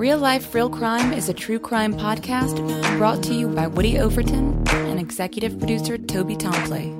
Real Life, Real Crime is a true crime podcast brought to you by Woody Overton and executive producer Toby Tomplay.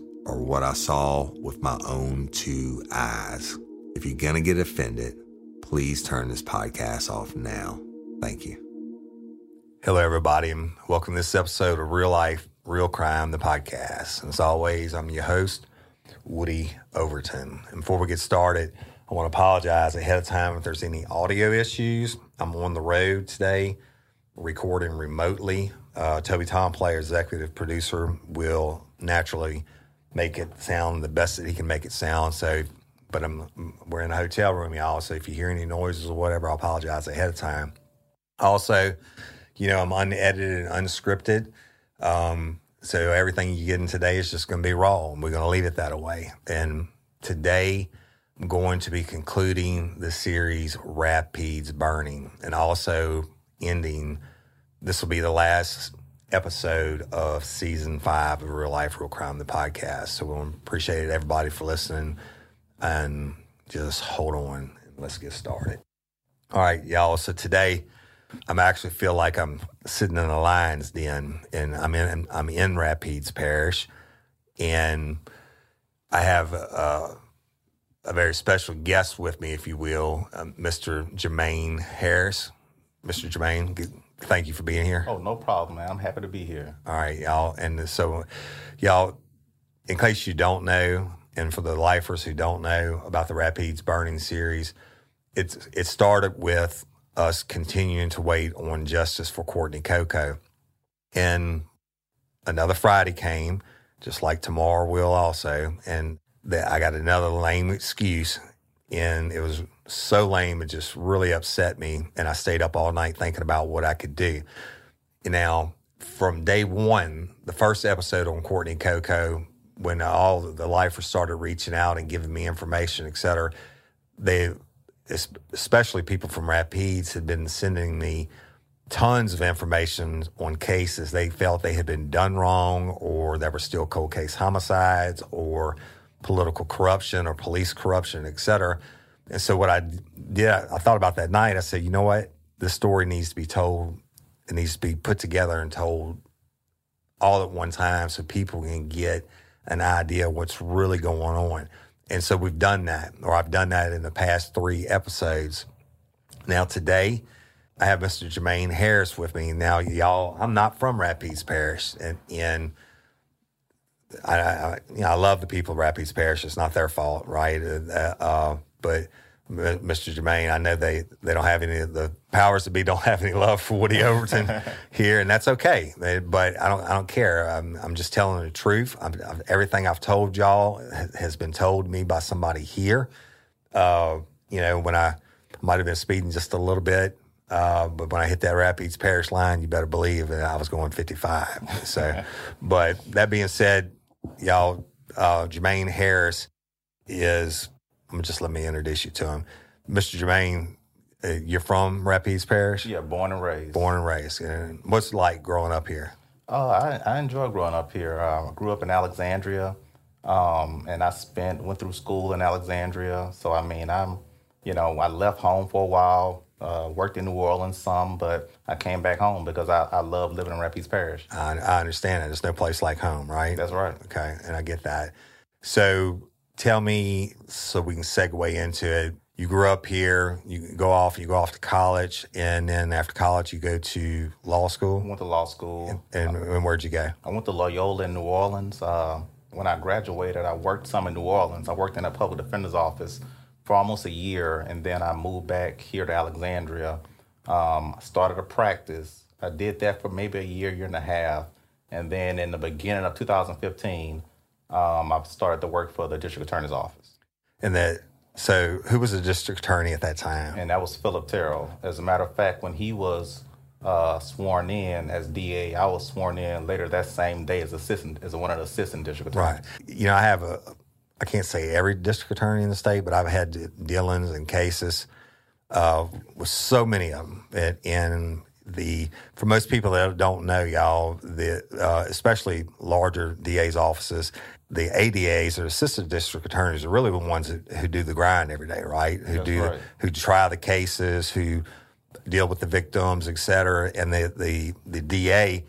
are what I saw with my own two eyes. If you're going to get offended, please turn this podcast off now. Thank you. Hello, everybody, and welcome to this episode of Real Life, Real Crime, the podcast. And as always, I'm your host, Woody Overton. And before we get started, I want to apologize ahead of time if there's any audio issues. I'm on the road today, recording remotely. Uh, Toby Tomplay, executive producer, will naturally make it sound the best that he can make it sound. So, but I'm we're in a hotel room, y'all. So if you hear any noises or whatever, I apologize ahead of time. Also, you know, I'm unedited and unscripted. Um, so everything you get in today is just going to be raw, and we're going to leave it that way. And today, I'm going to be concluding the series Rapides Burning, and also ending. This will be the last episode of season five of Real Life, Real Crime, the podcast. So we appreciate everybody for listening, and just hold on. and Let's get started. All right, y'all. So today. I'm actually feel like I'm sitting in a lion's den, and I'm in I'm in Rapides Parish, and I have a, a very special guest with me, if you will, um, Mr. Jermaine Harris. Mr. Jermaine, thank you for being here. Oh, no problem, man. I'm happy to be here. All right, y'all, and so y'all, in case you don't know, and for the lifers who don't know about the Rapides Burning series, it's it started with us continuing to wait on justice for Courtney Coco. And another Friday came, just like tomorrow will also. And that I got another lame excuse. And it was so lame, it just really upset me. And I stayed up all night thinking about what I could do. Now, from day one, the first episode on Courtney Coco, when all the lifers started reaching out and giving me information, et cetera, they especially people from Rapides had been sending me tons of information on cases they felt they had been done wrong or there were still cold case homicides or political corruption or police corruption, et cetera. And so what I did, I thought about that night. I said, you know what? This story needs to be told. It needs to be put together and told all at one time so people can get an idea of what's really going on. And so we've done that, or I've done that in the past three episodes. Now, today, I have Mr. Jermaine Harris with me. Now, y'all, I'm not from Rapides Parish, and, and I, I, you know, I love the people of Rapides Parish. It's not their fault, right? Uh, uh, but Mr. Jermaine, I know they, they don't have any of the powers to be don't have any love for Woody Overton here, and that's okay. They- But I don't I don't care. I'm I'm just telling the truth. I'm, I'm, everything I've told y'all has, has been told me by somebody here. Uh, you know, when I might have been speeding just a little bit, Uh, but when I hit that Rapides Parish line, you better believe that I was going 55. So, but that being said, y'all, uh, Jermaine Harris is, just let me introduce you to him. Mr. Jermaine, uh, you're from Rapides Parish? Yeah, born and raised. Born and raised. And what's it like growing up here? Oh, I, I enjoy growing up here. Uh, I grew up in Alexandria, um, and I spent went through school in Alexandria. So I mean, I'm, you know, I left home for a while, uh, worked in New Orleans some, but I came back home because I, I love living in Rapides Parish. I, I understand it. There's no place like home, right? That's right. Okay, and I get that. So tell me, so we can segue into it. You grew up here. You go off. You go off to college, and then after college, you go to law school. I went to law school. And, and where'd you go? I went to Loyola in New Orleans. Uh, when I graduated, I worked some in New Orleans. I worked in a public defender's office for almost a year, and then I moved back here to Alexandria. Um, started a practice. I did that for maybe a year, year and a half, and then in the beginning of 2015, um, I started to work for the district attorney's office. And that so who was the district attorney at that time? And that was Phillip Terrell. As a matter of fact, when he was uh, sworn in as DA, I was sworn in later that same day as assistant as one of the assistant district attorneys. Right. You know, I have a I can't say every district attorney in the state, but I've had dealings and cases uh, with so many of them. And, and, the for most people that don't know, y'all, the uh, especially larger DA's offices, the ADAs or assistant district attorneys are really the ones who, who do the grind every day, right? Who That's do right. who try the cases, who deal with the victims, et cetera. And the the the DA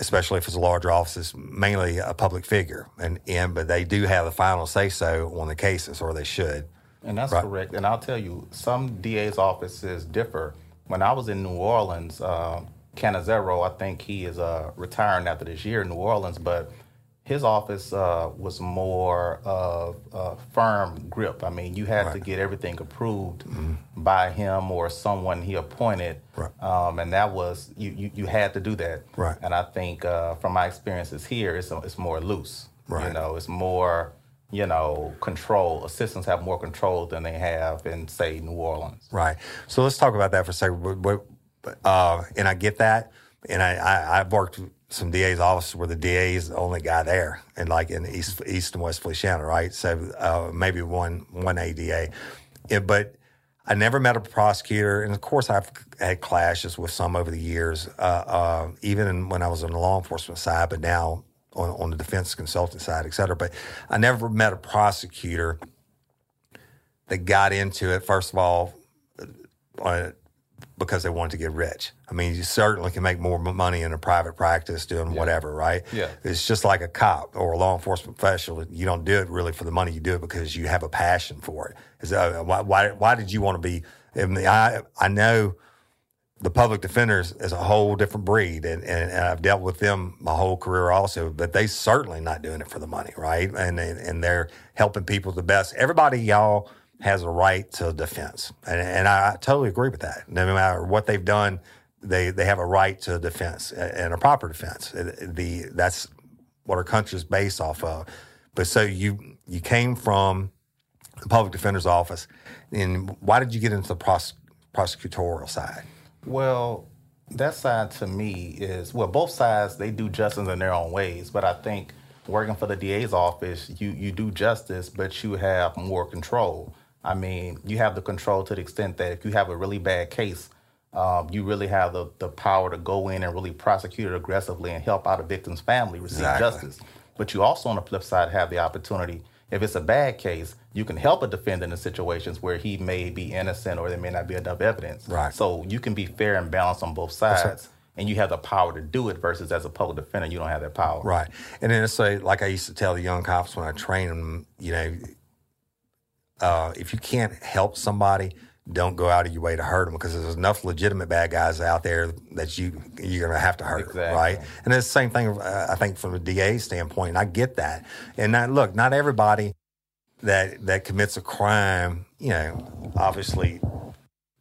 especially if it's a larger office, is mainly a public figure, and, and but they do have the final say so on the cases, or they should. And that's Right. correct. And I'll tell you, some DA's offices differ. When I was in New Orleans, uh, Cannizzaro, I think he is uh, retiring after this year in New Orleans, but his office uh, was more of a firm grip. I mean, you had to get everything approved by him or someone he appointed, Mm-hmm. Right. um, and that was you, you. You had to do that. Right. And I think uh, from my experiences here, it's it's more loose. Right. You know, it's more you know control. Assistants have more control than they have in say New Orleans. Right. So let's talk about that for a second. What- Uh, and I get that. And I, I, I've worked some DA's offices where the DA is the only guy there, and like in East, East and West Feliciana, right? So uh, maybe one one ADA. Yeah, but I never met a prosecutor, and of course I've had clashes with some over the years, uh, uh, even in, when I was on the law enforcement side, but now on, on the defense consultant side, et cetera. But I never met a prosecutor that got into it. First of all, uh, because they wanted to get rich. I mean, you certainly can make more money in a private practice doing whatever, right? Yeah. It's just like a cop or a law enforcement professional. You don't do it really for the money. You do it because you have a passion for it. Is uh, why, why? Why did you want to be? I, mean, I I know the public defenders is a whole different breed, and, and, and I've dealt with them my whole career also. But they certainly not doing it for the money, right? And and, and they're helping people the best. Everybody, y'all has a right to defense, and, and I totally agree with that. No matter what they've done, they they have a right to defense and a proper defense. The that's what our country is based off of. But so you you came from the public defender's office, and why did you get into the pros- prosecutorial side? Well, that side to me is well, both sides they do justice in their own ways, but I think working for the DA's office, you you do justice, but you have more control. I mean, you have the control to the extent that if you have a really bad case, um, you really have the, the power to go in and really prosecute it aggressively and help out a victim's family receive Exactly. justice. But you also, on the flip side, have the opportunity. If it's a bad case, you can help a defendant in situations where he may be innocent or there may not be enough evidence. Right. So you can be fair and balanced on both sides, and you have the power to do it. Versus as a public defender, you don't have that power. Right. And then it's like, like I used to tell the young cops when I train them, you know, uh, if you can't help somebody, don't go out of your way to hurt them because there's enough legitimate bad guys out there that you you're going to have to hurt, Exactly. right? And it's the same thing. Uh, I think from a DA standpoint, and I get that. And not, look, not everybody that that commits a crime, you know, obviously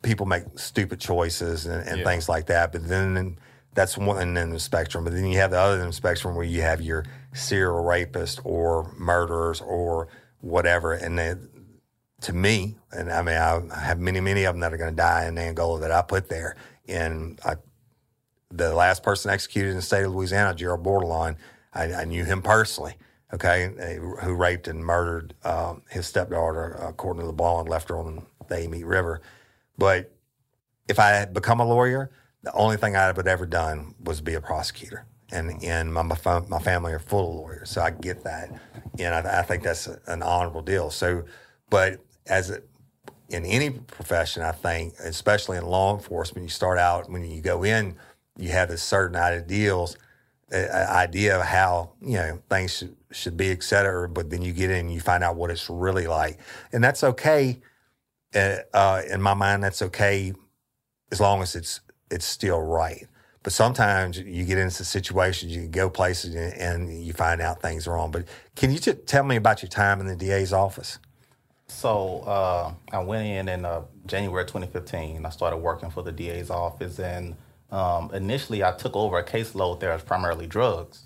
people make stupid choices and, and Yeah. things like that. But then that's one end of the spectrum. But then you have the other end of the spectrum where you have your serial rapists or murderers or whatever. And they, to me, and I mean, I have many, many of them that are going to die in Angola that I put there. and I, the last person executed in the state of Louisiana, Gerald Bordelon, I, I knew him personally. Okay, uh, who raped and murdered um, his stepdaughter, according to the law, and left her on the Amite River. But if I had become a lawyer, the only thing I would ever done was be a prosecutor. And and my my, my family are full of lawyers, so I get that, and I, I think that's an honorable deal. So, but as a, in any profession, I think, especially in law enforcement, you start out when you go in, you have this certain ideals, uh, idea of how you know things should, should be, et cetera. But then you get in, and you find out what it's really like, and that's okay. Uh, uh, in my mind, that's okay as long as it's it's still right. But sometimes you get into situations, you go places, and you find out things are wrong. But can you t- tell me about your time in the DA's office? So uh, I went in in uh, January 2015. I started working for the DA's office, and um, initially I took over a caseload there as primarily drugs.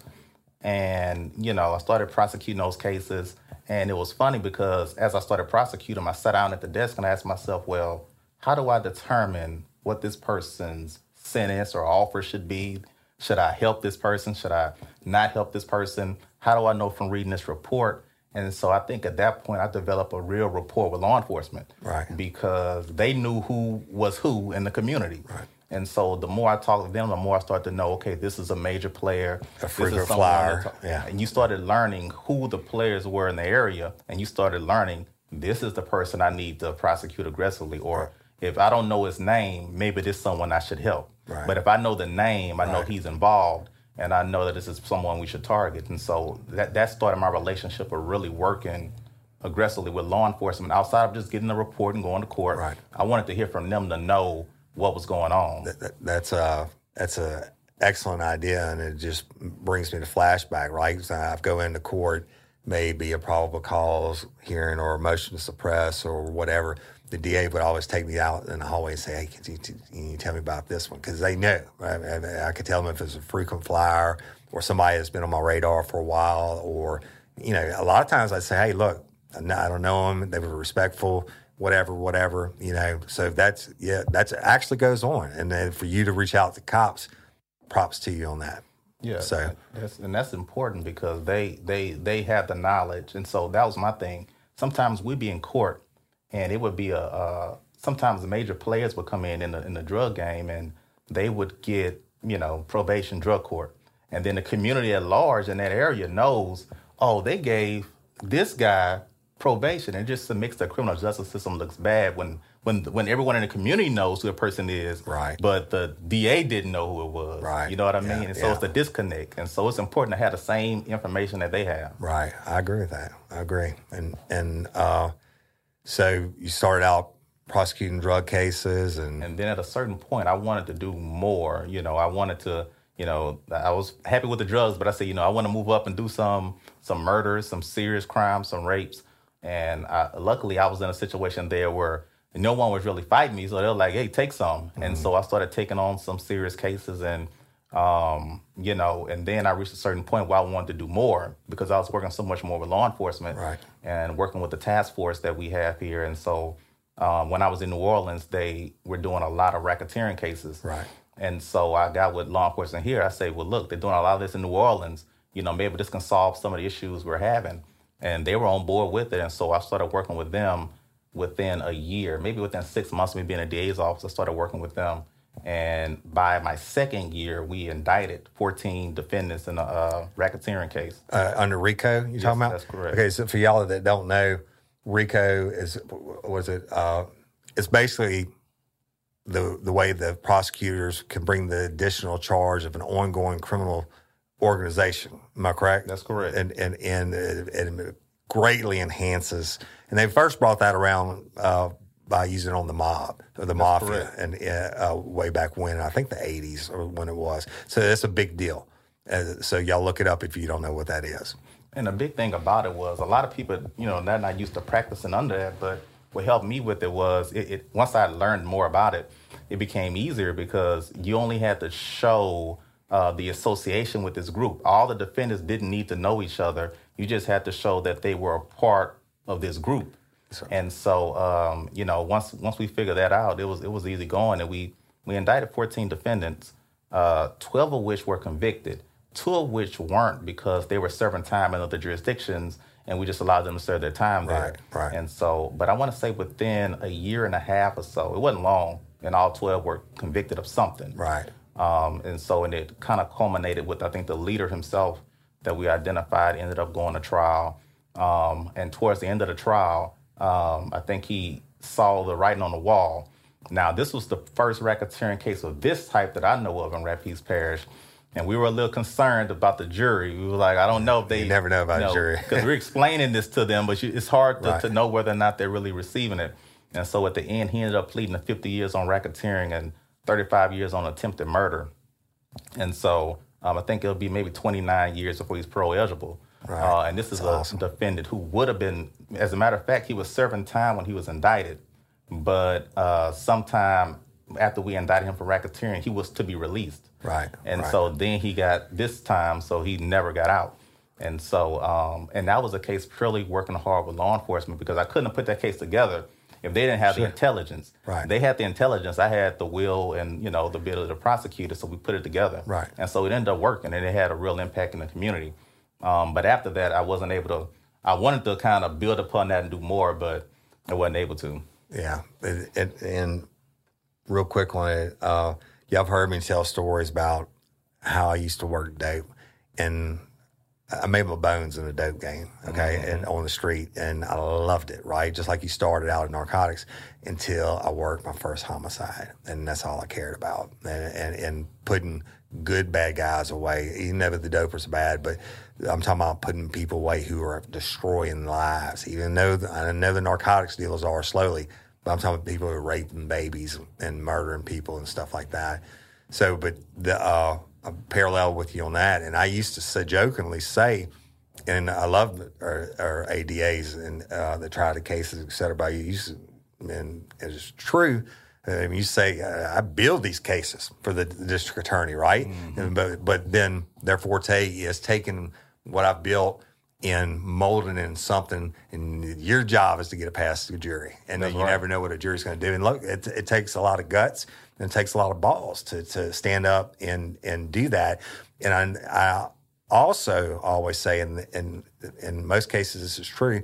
And you know, I started prosecuting those cases, and it was funny because as I started prosecuting, I sat down at the desk and I asked myself, well, how do I determine what this person's sentence or offer should be? Should I help this person? Should I not help this person? How do I know from reading this report? And so I think at that point I developed a real rapport with law enforcement. Right. Because they knew who was who in the community. Right. And so the more I talked to them, the more I started to know, okay, this is a major player. A frequent flyer, yeah. And you started learning who the players were in the area, and you started learning this is the person I need to prosecute aggressively. Or if I don't know his name, maybe this is someone I should help. Right. But if I know the name, I know he's involved, and I know that this is someone we should target. And so that that started my relationship of really working aggressively with law enforcement outside of just getting the report and going to court. Right. I wanted to hear from them to know what was going on. That, that's a that's a excellent idea, and it just brings me to flashback. Right, so I go into court, maybe a probable cause hearing or a motion to suppress or whatever. The DA would always take me out in the hallway and say, "Hey, can you, can you tell me about this one?" Because they knew. Right? I, I could tell them if it's a frequent flyer or somebody that's been on my radar for a while, or you know, a lot of times I'd say, "Hey, look, I don't know them. They were respectful." whatever, whatever, you know. So that's yeah, that's actually goes on, and then for you to reach out to cops, props to you on that. Yeah. So that's, and that's important because they they they have the knowledge, and so that was my thing. Sometimes we'd be in court, and it would be a uh, sometimes the major players would come in in the in the drug game, and they would get you know probation drug court, and then the community at large in that area knows, oh, they gave this guy probation. It just makes the criminal justice system looks bad when when when everyone in the community knows who a person is, Right. But the DA didn't know who it was, Right. You know what I Yeah, mean? And so yeah. it's a disconnect, and so it's important to have the same information that they have. right, I agree with that. I agree, and and uh, so you started out prosecuting drug cases, and, And then at a certain point, I wanted to do more. You know, I wanted to, you know, I was happy with the drugs, but I said, you know, I want to move up and do some some murders, some serious crimes, some rapes. And I, luckily, I was in a situation there where no one was really fighting me, so they were like, "Hey, take some." And mm-hmm. so I started taking on some serious cases, and um, you know, and then I reached a certain point where I wanted to do more because I was working so much more with law enforcement Right. and working with the task force that we have here. And so um, when I was in New Orleans, they were doing a lot of racketeering cases. Right. And so I got with law enforcement here. I say, well, look, they're doing a lot of this in New Orleans. You know, maybe this can solve some of the issues we're having. And they were on board with it. And so I started working with them within a year, maybe within six months of me being in the DA's office. I started working with them. And by my second year, we indicted 14 defendants in a uh, racketeering case. uh, under RICO, you talking about? that's correct. Okay, so for y'all that don't know, RICO is was it? Uh, it's basically the the way the prosecutors can bring the additional charge of an ongoing criminal organization. Am I correct? That's correct. And and and greatly enhances. And they first brought that around uh, by using it on the mob or the mafia, correct. and uh, uh, way back when I think the '80s or when it was. So that's a big deal. Uh, so y'all look it up if you don't know what that is. And the big thing about it was a lot of people, you know, they're not used to practicing under that. But what helped me with it was it, it once I learned more about it, it became easier because you only had to show uh, the association with this group. All the defendants didn't need to know each other. You just had to show that they were a part of this group. And so, um, you know, once once we figured that out, it was it was easy going, and we we indicted 14 defendants, uh, 12 of which were convicted, two of which weren't because they were serving time in other jurisdictions and we just allowed them to serve their time there. Right, right. And so, but I want to say within a year and a half or so, it wasn't long, and all 12 were convicted of something. Right. Um, and so, and it kind of culminated with, I think, the leader himself that we identified ended up going to trial. Um, and towards the end of the trial, um, I think he saw the writing on the wall. Now, this was the first racketeering case of this type that I know of in Rapides Parish. And we were a little concerned about the jury. We were like, I don't know if they. You never know about a jury. Because we're explaining this to them, but you, it's hard to, Right. to know whether or not they're really receiving it. And so at the end, he ended up pleading to 50 years on racketeering and 35 years on attempted murder. And so um, I think it'll be maybe 29 years before he's parole eligible. Right. Uh, and this is That's a awesome. defendant who would have been, as a matter of fact, he was serving time when he was indicted. But uh, sometime after we indicted him for racketeering, he was to be released. Right, And right. so then he got this time, so he never got out. And so, um, and that was a case purely working hard with law enforcement because I couldn't have put that case together if they didn't have the intelligence. Right. They had the intelligence. I had the will and you know the ability to prosecute it, so we put it together. Right. And so it ended up working, and it had a real impact in the community. Um, but after that, I wasn't able to. I wanted to kind of build upon that and do more, but I wasn't able to. Yeah, and, real quick on it, uh, y'all have heard me tell stories about how I used to work dope, and I made my bones in a dope game, okay, and on the street, and I loved it, right? Just like you started out in narcotics until I worked my first homicide, and that's all I cared about, and and, and putting good bad guys away. Even though the dopers are bad, but I'm talking about putting people away who are destroying lives. Even though the, I know the narcotics dealers are slowly, but I'm talking about people who are raping babies and murdering people and stuff like that. So, but the uh, a parallel with you on that, and I used to say, jokingly say, and I love our, our ADAs and uh, the cases, et cetera. But you and it's true. I mean, you say uh, I build these cases for the, district attorney, right? And, but but then their forte is taking what I've built and molding it in something, and your job is to get it past the jury, and then you right. never know what a jury's going to do. And look, it, it takes a lot of guts and it takes a lot of balls to to stand up and and do that. And I, I also always say, in in in most cases, this is true.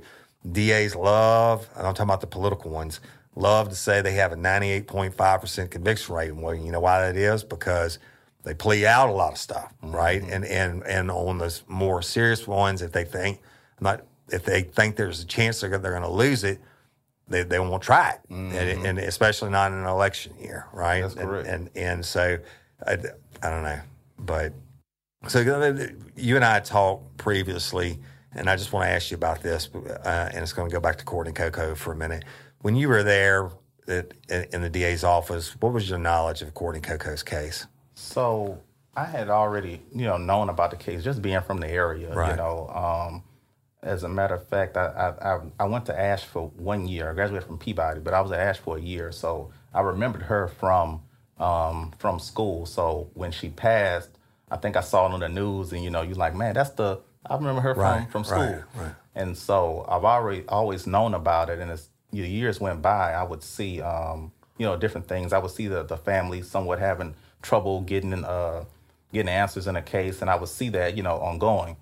DAs love, and I'm talking about the political ones, love to say they have a 98.5% conviction rate. And well, you know why that is? Because they plea out a lot of stuff, right? Mm-hmm. And and and on those more serious ones, if they think not if they think there's a chance they're, they're going to lose it, they, they won't try it, and, and especially not in an election year, right? That's And- correct. And and, so I, I don't know, but so you and I talked previously, and I just want to ask you about this, uh, and it's going to go back to Courtney Coco for a minute. When you were there at, in the DA's office, what was your knowledge of Courtney Coco's case? So I had already, you know, known about the case just being from the area. Right. You know, um, as a matter of fact, I, I I went to Ash for one year. I graduated from Peabody, but I was at Ash for a year, so I remembered her from um, from school. So when she passed, I think I saw it on the news, and you know, you're like, man, that's the I remember her Right, from from school. right, right. And so I've already always known about it, and as the years went by, I would see, um, you know, different things. I would see the the family somewhat having trouble getting uh, getting answers in a case, and I would see that, you know, ongoing.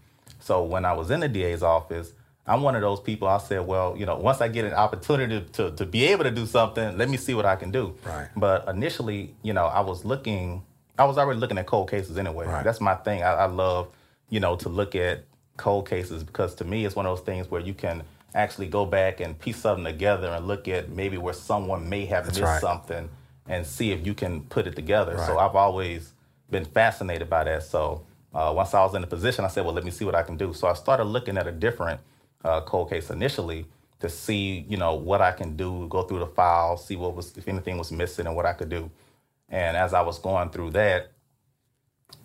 So when I was in the DA's office, I'm one of those people. I said, well, you know, once I get an opportunity to to be able to do something, let me see what I can do. Right. But initially, you know, I was looking. I was already looking at cold cases anyway. Right. That's my thing. I, I love, you know, to look at cold cases because to me, it's one of those things where you can actually go back and piece something together and look at maybe where someone may have missed right. something and see if you can put it together. Right. So I've always been fascinated by that. So uh, once I was in the position, I said, well, let me see what I can do. So I started looking at a different uh, cold case initially to see, you know, what I can do, go through the file, see what was, if anything was missing and what I could do. And as I was going through that,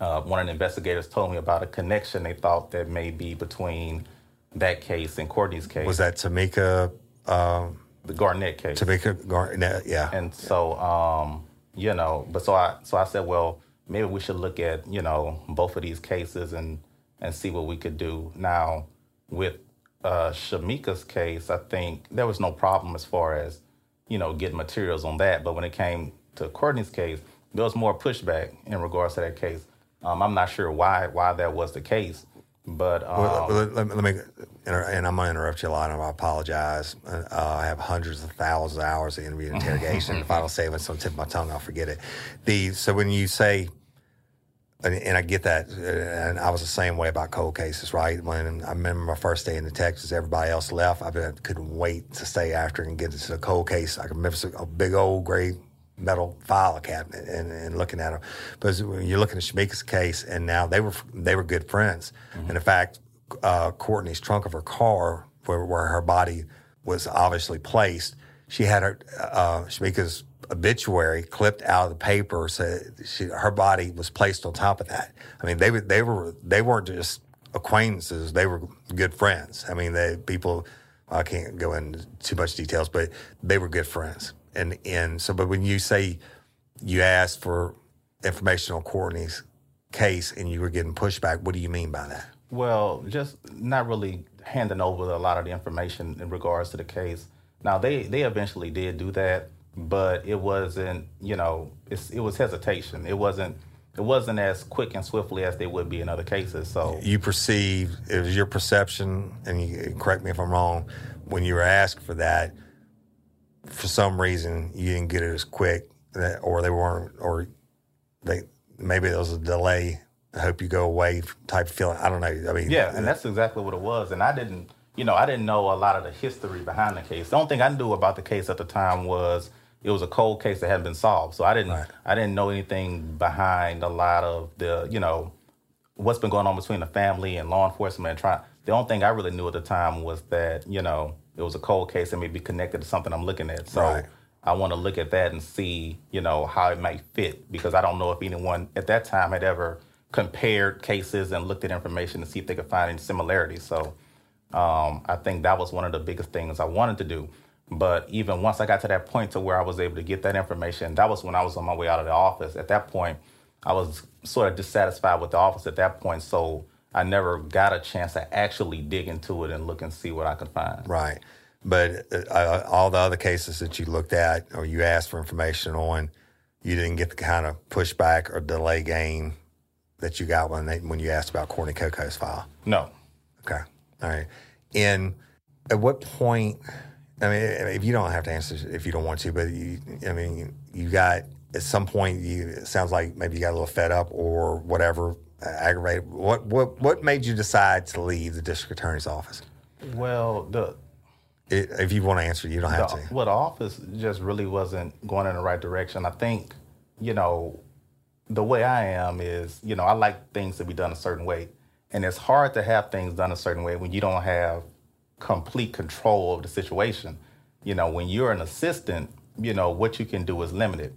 uh, one of the investigators told me about a connection they thought that may be between that case and Courtney's case, Was that Tamika? Um, the Garnett case. Tamika Garnett? Yeah. And so, um, you know, but so I so I said, well, maybe we should look at you know both of these cases and and see what we could do. Now, with uh, Shamika's case, I think there was no problem as far as you know getting materials on that. But when it came to Courtney's case, there was more pushback in regards to that case. Um, I'm not sure why why that was the case, but um, Well, let, let let me, and I'm going to interrupt you a lot, and I apologize. Uh, I have hundreds of thousands of hours of interview and interrogation. if I don't say what's on the tip of my tongue, I'll forget it. The so when you say, and, and I get that, and I was the same way about cold cases, right? When I remember my first day in the Texas, everybody else left. I couldn't wait to stay after and get into the cold case. I can remember a big old gray metal file cabinet and, and looking at them. But when you're looking at Shamika's case, and now they were they were good friends. And in fact, uh, Courtney's trunk of her car, where, where her body was obviously placed, she had her uh, Shamika's obituary clipped out of the paper, so she, her body was placed on top of that. I mean, they were they were they weren't just acquaintances; they were good friends. I mean, they people. I can't go into too much details, but they were good friends. And and so, but when you say you asked for information on Courtney's case and you were getting pushback, what do you mean by that? Well, just not really handing over a lot of the information in regards to the case. Now they they eventually did do that, but it wasn't you know it was hesitation. It wasn't it wasn't as quick and swiftly as they would be in other cases. So You perceive it was your perception, and you correct me if I'm wrong. When you were asked for that, for some reason you didn't get it as quick, or they weren't, or they maybe there was a delay. I hope you go away type feeling. I don't know. I mean, yeah, and uh, that's exactly what it was. And I didn't you know I didn't know a lot of the history behind the case. The only thing I knew about the case at the time was it was a cold case that hadn't been solved. So I didn't Right. I didn't know anything behind a lot of the you know what's been going on between the family and law enforcement and trying the only thing I really knew at the time was that, you know, it was a cold case and maybe connected to something I'm looking at. So Right. I want to look at that and see, you know, how it might fit because I don't know if anyone at that time had ever compared cases and looked at information to see if they could find any similarities. So um, I think that was one of the biggest things I wanted to do. But even once I got to that point to where I was able to get that information, that was when I was on my way out of the office. At that point, I was sort of dissatisfied with the office at that point, so I never got a chance to actually dig into it and look and see what I could find. Right. But uh, uh, all the other cases that you looked at or you asked for information on, you didn't get the kind of pushback or delay game that you got when they, when you asked about Courtney Coco's file. No. Okay. All right. And at what point? I mean, if you don't have to answer if you don't want to, but you, I mean, you got at some point. You it sounds like maybe you got a little fed up or whatever, uh, aggravated. What what what made you decide to leave the district attorney's office? Well, the It, if you want to answer, you don't have the, to. well, the office just really wasn't going in the right direction. I think, you know, the way I am is, you know, I like things to be done a certain way. And it's hard to have things done a certain way when you don't have complete control of the situation. You know, when you're an assistant, you know, what you can do is limited.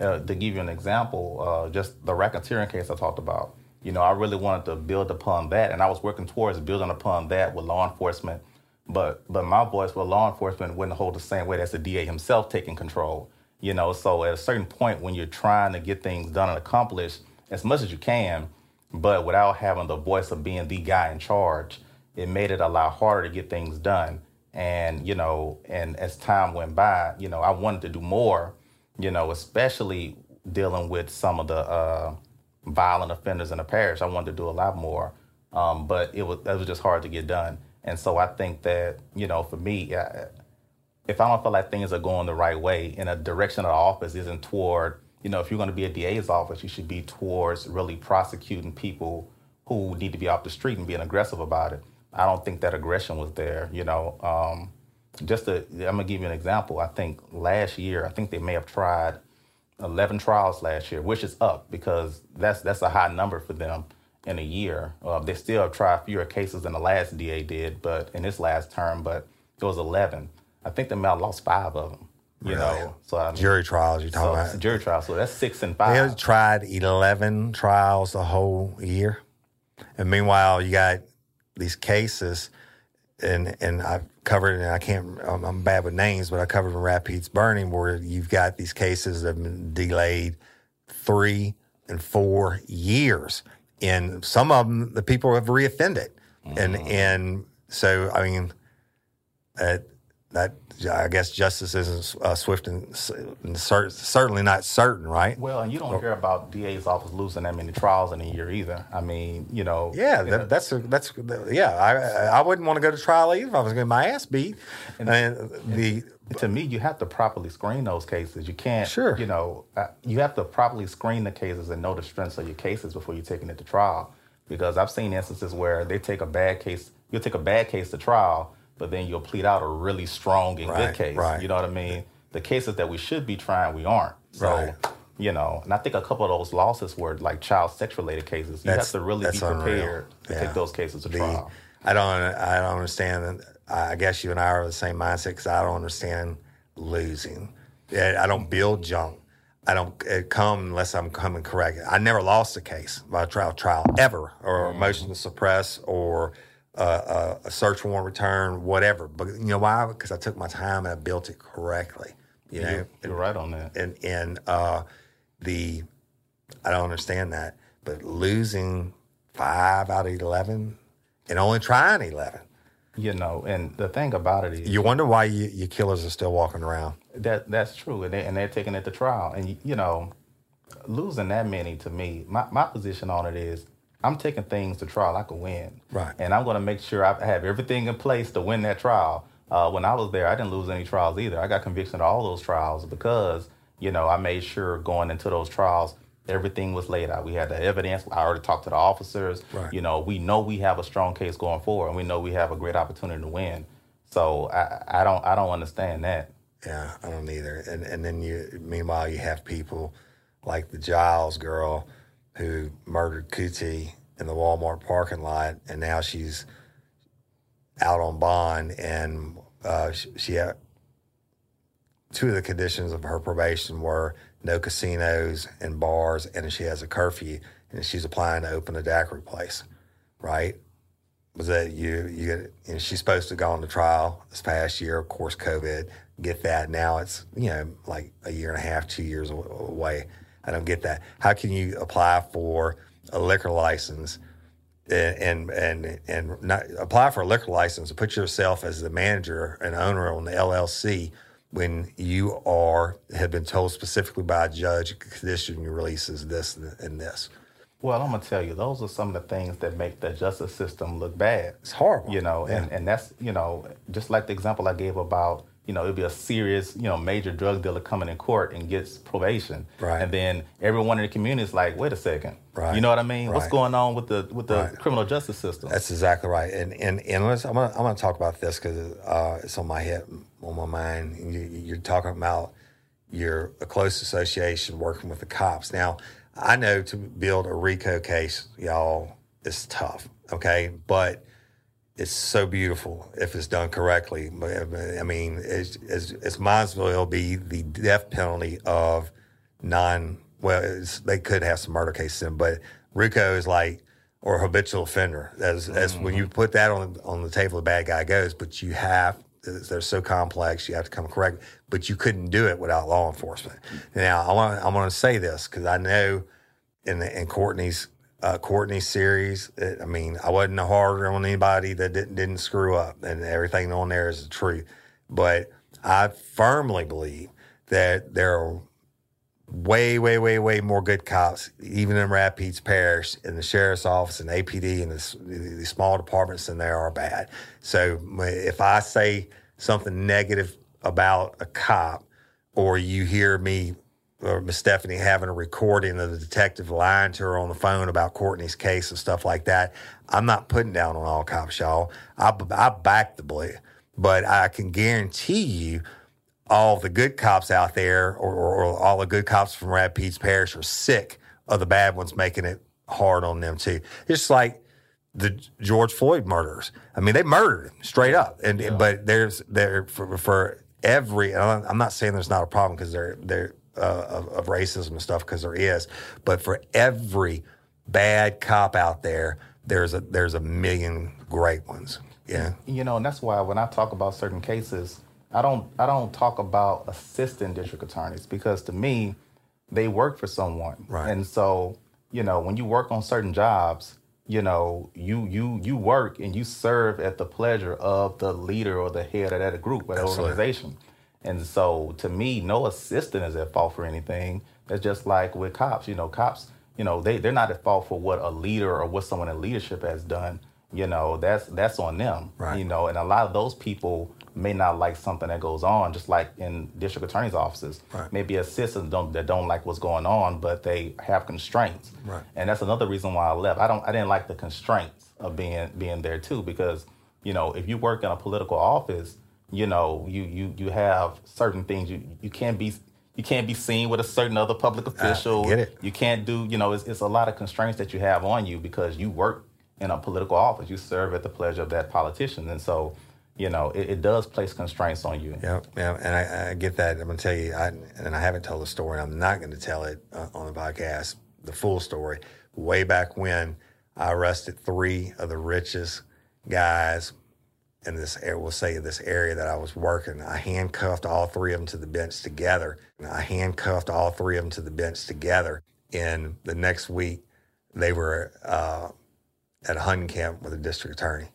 Uh, to give you an example, uh, just the racketeering case I talked about, you know, I really wanted to build upon that, and I was working towards building upon that with law enforcement. But but my voice with law enforcement wouldn't hold the same weight as the DA himself taking control. You know, so at a certain point when you're trying to get things done and accomplished as much as you can, but without having the voice of being the guy in charge, it made it a lot harder to get things done. And you know, and as time went by, you know, I wanted to do more. You know, especially dealing with some of the uh, violent offenders in the parish. I wanted to do a lot more, um, but it was it was just hard to get done. And so I think that you know, for me, I, if I don't feel like things are going the right way and a direction of the office isn't toward, you know, if you're going to be a DA's office, you should be towards really prosecuting people who need to be off the street and being aggressive about it. I don't think that aggression was there. You know, um, just to, I'm gonna give you an example. I think last year, I think they may have tried 11 trials last year, which is up because that's that's a high number for them in a year. Uh, they still have tried fewer cases than the last DA did, but in this last term, but it was 11. I think the have lost five of them. You Really? know, so I mean, Jury trials, you're so talking a about. jury trials? So that's six and They five. had tried 11 trials the whole year. And meanwhile, you got these cases, and and I've covered, and I can't, I'm, I'm bad with names, but I covered in Rapides Burning, where you've got these cases that have been delayed three and four years. And some of them, the people have reoffended. And, and so, I mean, uh, that I guess justice isn't uh, swift and, and cer- certainly not certain, right? Well, and you don't hear about DA's office losing that many trials in a year either. I mean, you know. Yeah, you know, that's a, that's yeah. I I wouldn't want to go to trial either if I was getting my ass beat. And, the to me, you have to properly screen those cases. You can't, Sure. you know, uh, you have to properly screen the cases and know the strengths of your cases before you're taking it to trial. Because I've seen instances where they take a bad case, you'll take a bad case to trial, but then you'll plead out a really strong and Right, good case. right. You know what I mean? The cases that we should be trying, we aren't. So, Right. you know, and I think a couple of those losses were like child sex related cases. You That's- have to really be that's unreal. prepared to Yeah. take those cases to the trial. I don't I don't understand. I guess you and I are the same mindset because I don't understand losing. I don't build junk. I don't come unless I'm coming correct. I never lost a case by trial trial ever, or a motion to suppress, or uh, a search warrant return, whatever. But you know why? Because I took my time and I built it correctly. You know, You're, you're right on that. and and uh, the I don't understand that, but losing five out of eleven and only trying eleven, You know, and the thing about it is, you wonder why you, your killers are still walking around. That that's true, and they and they're taking it to trial, and you, you know, losing that many to me, my my position on it is, I'm taking things to trial I can win, Right. And I'm going to make sure I have everything in place to win that trial. Uh, when I was there, I didn't lose any trials either. I got conviction of all those trials because you know I made sure going into those trials. Everything was laid out. We had the evidence. I already talked to the officers. Right. You know, we know we have a strong case going forward, and we know we have a great opportunity to win. So I, I don't, I don't understand that. Yeah, I don't either. And and then you meanwhile you have people like the Giles girl who murdered Kuti in the Walmart parking lot, and now she's out on bond, and uh, she, she had two of the conditions of her probation were no casinos and bars, and she has a curfew, and she's applying to open a daiquiri place, right? was that you you know, she's supposed to go on the trial this past year, of course, COVID. Get that now? It's you know like a year and a half, two years away. I don't get that. How can you apply for a liquor license and and and, and not apply for a liquor license and put yourself as the manager and owner on the LLC when you are have been told specifically by a judge condition your release is this and this. Well, I'm gonna tell you, those are some of the things that make the justice system look bad. It's horrible. You know, and, and that's you know, just like the example I gave about, you know, it'd be a serious, you know, major drug dealer coming in court and gets probation. Right. And then everyone in the community is like, wait a second. Right. You know what I mean? What's going on with the with the Right. criminal justice system? That's exactly right. And and and let's, I'm gonna I'm gonna talk about this because uh, it's on my head, on my mind. You, you're talking about your a close association working with the cops. Now, I know to build a RICO case, y'all, is tough. Okay, but it's so beautiful if it's done correctly. Uh, I mean, it's, it's, it's as well be the death penalty of non. Well, it's, they could have some murder cases in, but RICO is like or habitual offender. As, as when you mm-hmm. put that on on the table, the bad guy goes. But you have they're so complex. You have to come correct. But you couldn't do it without law enforcement. Now, I want I want to say this because I know in the, in Courtney's uh, Courtney's series. It, I mean, I wasn't harder on anybody that didn't didn't screw up, and everything on there is the truth. But I firmly believe that there are way, way, way, way more good cops, even in Rapides Parish, in the sheriff's office and APD and the, the small departments than there are bad. So if I say something negative about a cop, or you hear me or Miss Stephanie having a recording of the detective lying to her on the phone about Courtney's case and stuff like that, I'm not putting down on all cops, y'all. I, I back the blue, but I can guarantee you all the good cops out there or, or, or all the good cops from Rapides Parish are sick of the bad ones making it hard on them too. It's like the George Floyd murders. I mean, they murdered him straight up, and but there's there for, for every. and I'm I'm not saying there's not a problem because there there uh, of, of racism and stuff because there is, but for every bad cop out there, there's a there's a million great ones. Yeah. you know, and that's why when I talk about certain cases, I don't I don't talk about assistant district attorneys because to me, they work for someone. Right. And so, you know, when you work on certain jobs, you know, you you you work and you serve at the pleasure of the leader or the head of that group or that Absolutely. organization. And so, to me, no assistant is at fault for anything. That's just like with cops. You know, cops. You know, they they're not at fault for what a leader or what someone in leadership has done. You know, that's that's on them. Right. You know, and a lot of those people may not like something that goes on, just like in district attorney's offices. Right. Maybe assistants don't that don't like what's going on, but they have constraints. Right. And that's another reason why I left. I don't I didn't like the constraints of being being there too, because you know if you work in a political office, you know you you you have certain things you you can't be you can't be seen with a certain other public official. get it. You can't do you know it's, it's a lot of constraints that you have on you because you work in a political office. You serve at the pleasure of that politician, and so you know it, it does place constraints on you. Yeah, yeah, and I, I get that. I'm going to tell you, I, and I haven't told the story. I'm not going to tell it uh, on the podcast, the full story. Way back when, I arrested three of the richest guys in this area. We'll say this area that I was working. I handcuffed all three of them to the bench together. I handcuffed all three of them to the bench together. And the next week, they were uh, at a hunting camp with a district attorney.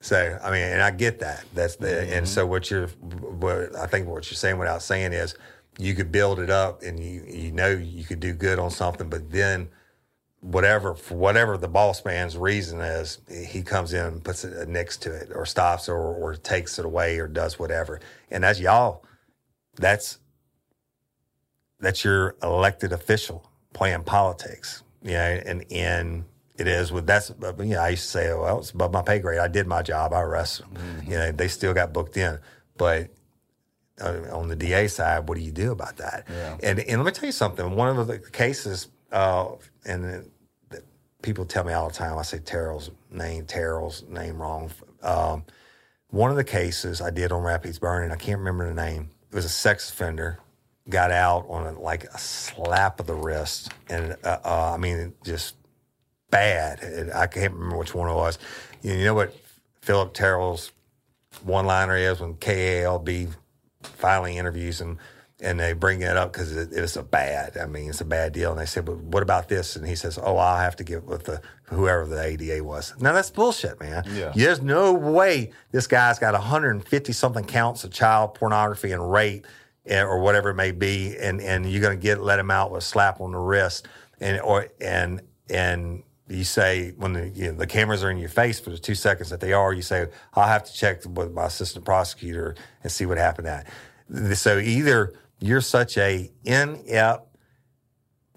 So I mean, and I get that. That's the and so what you're, what I think what you're saying without saying is, you could build it up and you you know you could do good on something, but then whatever for whatever the boss man's reason is, he comes in and puts it next to it or stops or or takes it away or does whatever. And as y'all, that's that's your elected official playing politics. You know, and and it is with that's you know I used to say well it's above my pay grade. I did my job. I arrested them. You know they still got booked in, but uh, on the DA side, what do you do about that? Yeah. And and let me tell you something. One of the cases, uh, and people tell me all the time. I say Terrell's name, Terrell's name wrong. Um, one of the cases I did on Rapides Burning, I can't remember the name. It was a sex offender, got out on a, like a slap of the wrist, and uh, uh, I mean just bad. I can't remember which one it was. You know what Phillip Terrell's one liner is when KALB finally interviews him and they bring it up because it, it's a bad, I mean, it's a bad deal. And they said, but what about this? And he says, oh, I'll have to get with the whoever the ADA was. Now that's bullshit, man. Yeah. There's no way this guy's got 150 something counts of child pornography and rape eh, or whatever it may be, and and you're going to get let him out with a slap on the wrist, and or and and you say when the you know, the cameras are in your face for the two seconds that they are, you say I'll have to check with my assistant prosecutor and see what happened. At so either you're such a inept,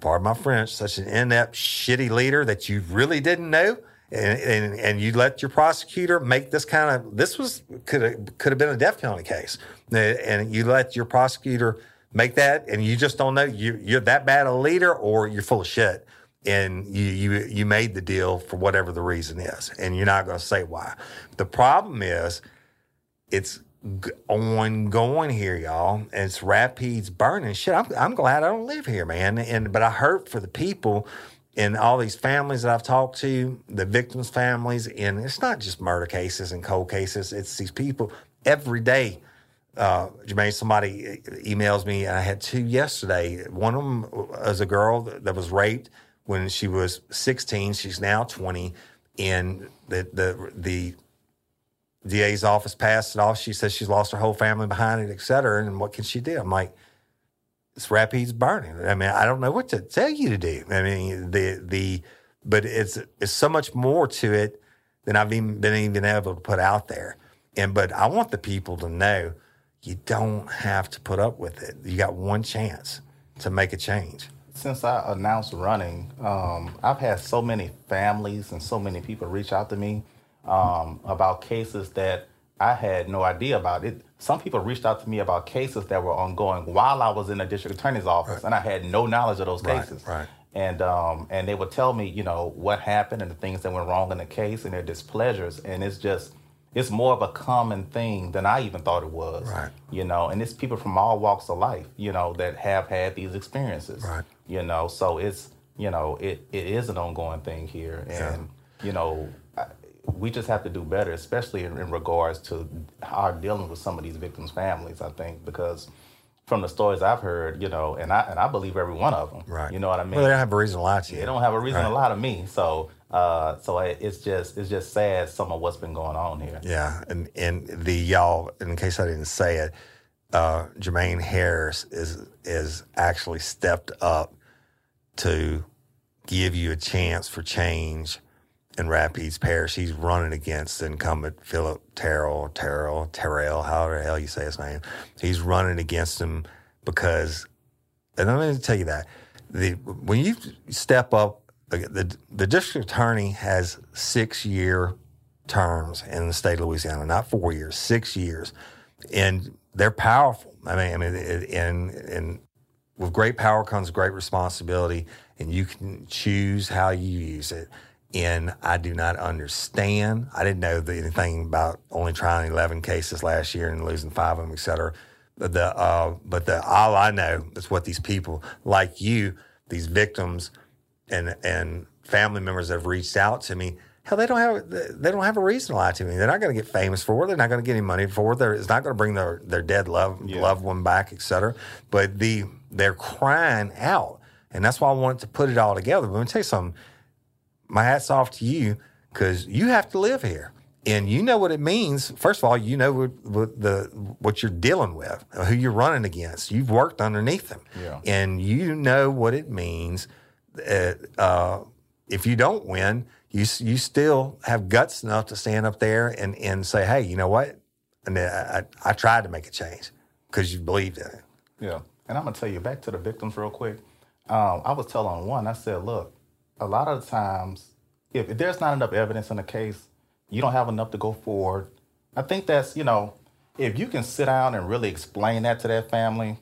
pardon my French, such an inept, shitty leader that you really didn't know. And, and and you let your prosecutor make this kind of this was could have could have been a death penalty case, and you let your prosecutor make that, and you just don't know you you're that bad a leader or you're full of shit, and you you you made the deal for whatever the reason is, and you're not going to say why. The problem is, it's g- ongoing here, y'all. It's Rapides Burning. Shit, I'm, I'm glad I don't live here, man. And but I hurt for the people and all these families that I've talked to, the victims' families, and it's not just murder cases and cold cases. It's these people every day. Uh, Jermaine, somebody emails me, and I had two yesterday. One of them was a girl that was raped when she was 16. She's now 20, and the the the DA's office passed it off. She says she's lost her whole family behind it, et cetera. And what can she do? I'm like, it's Rapides Burning. I mean, I don't know what to tell you to do. I mean, the the but it's it's so much more to it than I've even been even able to put out there. And but I want the people to know you don't have to put up with it. You got one chance to make a change. since I announced running, um, I've had so many families and so many people reach out to me um, about cases that I had no idea about. It. Some people reached out to me about cases that were ongoing while I was in the district attorney's office, and I had no knowledge of those cases. right. right. And um, and they would tell me, you know, what happened and the things that went wrong in the case and their displeasures, and it's just. It's more of a common thing than I even thought it was. Right. You know, and it's people from all walks of life, you know, that have had these experiences Right. you know so it's you know it, it is an ongoing thing here and you know we just have to do better especially in, in regards to our dealing with some of these victims families i think because from the stories I've heard, you know, and I and I believe every one of them. Right. You know what I mean? Well, they don't have a reason to lie to you. they don't have a reason Right. to lie to me. So, uh, so it, it's just it's just sad some of what's been going on here. Yeah, and and the y'all, in case I didn't say it, uh, Jermaine Harris is is actually stepped up to give you a chance for change in Rapides Parish. He's running against incumbent Phillip Terrell, Terrell, Terrell, however the hell you say his name. He's running against him because, and I'm going to tell you that the when you step up, the the district attorney has six year terms in the state of Louisiana, not four years, six years, and they're powerful. I mean, I mean, and and with great power comes great responsibility, and you can choose how you use it. And I do not understand. I didn't know the, anything about only trying eleven cases last year and losing five of them, et cetera. But the uh, but the all I know is what these people like you, these victims, and and family members that have reached out to me. Hell, they don't have they don't have a reason to lie to me. They're not going to get famous for it. They're not going to get any money for it. They're, it's not going to bring their, their dead love Yeah. loved one back, et cetera. But the they're crying out, and that's why I wanted to put it all together. But let me tell you something. My hats off to you because you have to live here. And you know what it means. First of all, you know what, what the what you're dealing with, who you're running against. You've worked underneath them, Yeah. and you know what it means uh, uh, if you don't win, you you still have guts enough to stand up there and, and say, hey, you know what? And I, I, I tried to make a change because you believed in it. Yeah. And I'm gonna tell you back to the victims real quick. Um, I was telling one, I said, look, a lot of the times, if, if there's not enough evidence in a case, you don't have enough to go forward. I think that's, you know, if you can sit down and really explain that to that family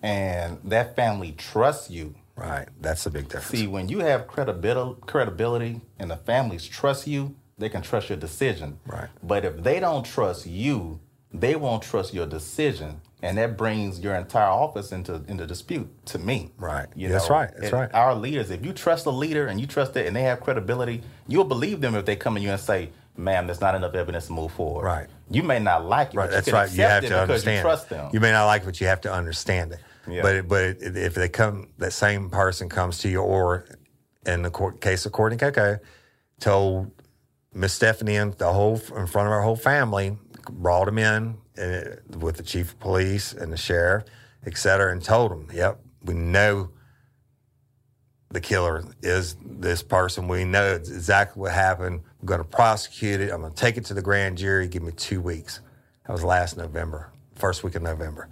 and that family trusts you. Right. That's a big difference. See, when you have credibility, credibility and the families trust you, they can trust your decision. Right. But if they don't trust you, they won't trust your decision, and that brings your entire office into into dispute. To me, Right. You That's know, right. That's right. Our leaders, if you trust a leader and you trust it, and they have credibility, you'll believe them if they come to you and say, "Ma'am, there's not enough evidence to move forward." Right. You may not like it, Right, but that's right. You have it to because understand. you trust them. You may not like what you have to understand it. Yeah. But but if they come, that same person comes to you, or in the court, case of Courtney Coco, told Miss Stephanie and the whole in front of our whole family, brought him in with the chief of police and the sheriff, et cetera, and told them, "Yep, we know." The killer is this person. We know exactly what happened. I'm going to prosecute it. I'm going to take it to the grand jury. Give me two weeks. That was last November, first week of November.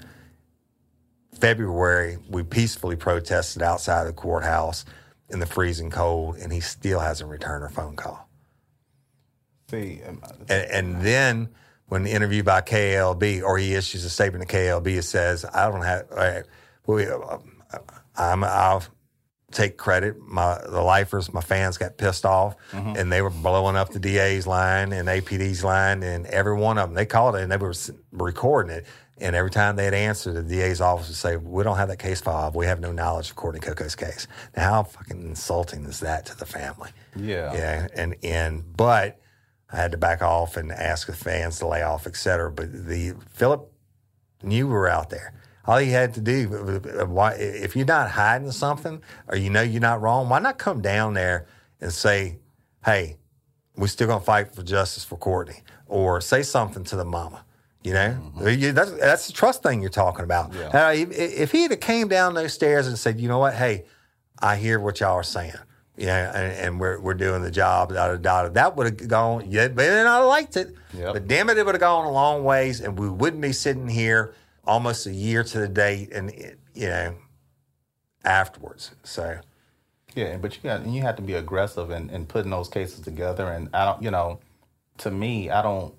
February, we peacefully protested outside the courthouse in the freezing cold, and he still hasn't returned our phone call. See, um, And, and then when the interview by KALB, or he issues a statement to KALB, it says, "I don't have. right, we, uh, I'm. I'll take credit. My the lifers, my fans got pissed off, and they were blowing up the DA's line and APD's line, and every one of them. They called it, and they were recording it. And every time they'd answer, the DA's office would say, "We don't have that case filed. We have no knowledge of Courtney Coco's case." Now, how fucking insulting is that to the family? Yeah. yeah, and and but I had to back off and ask the fans to lay off, et cetera. But the Phillip knew we were out there. All he had to do, uh, why, if you're not hiding something or you know you're not wrong, why not come down there and say, "Hey, we're still gonna fight for justice for Courtney," or say something to the mama. You know, You- that's that's the trust thing you're talking about. Yeah. Uh, if, if he had came down those stairs and said, "You know what? Hey, I hear what y'all are saying. Yeah, and, and we're we're doing the job. Da, da, da. That would have gone. Yeah, but then I liked it. Yep. But damn it, it would have gone a long ways, and we wouldn't be sitting here almost a year to the date, and it- you know, afterwards. So Yeah, but you got and you have to be aggressive in, in putting those cases together. And I don't, you know, to me, I don't,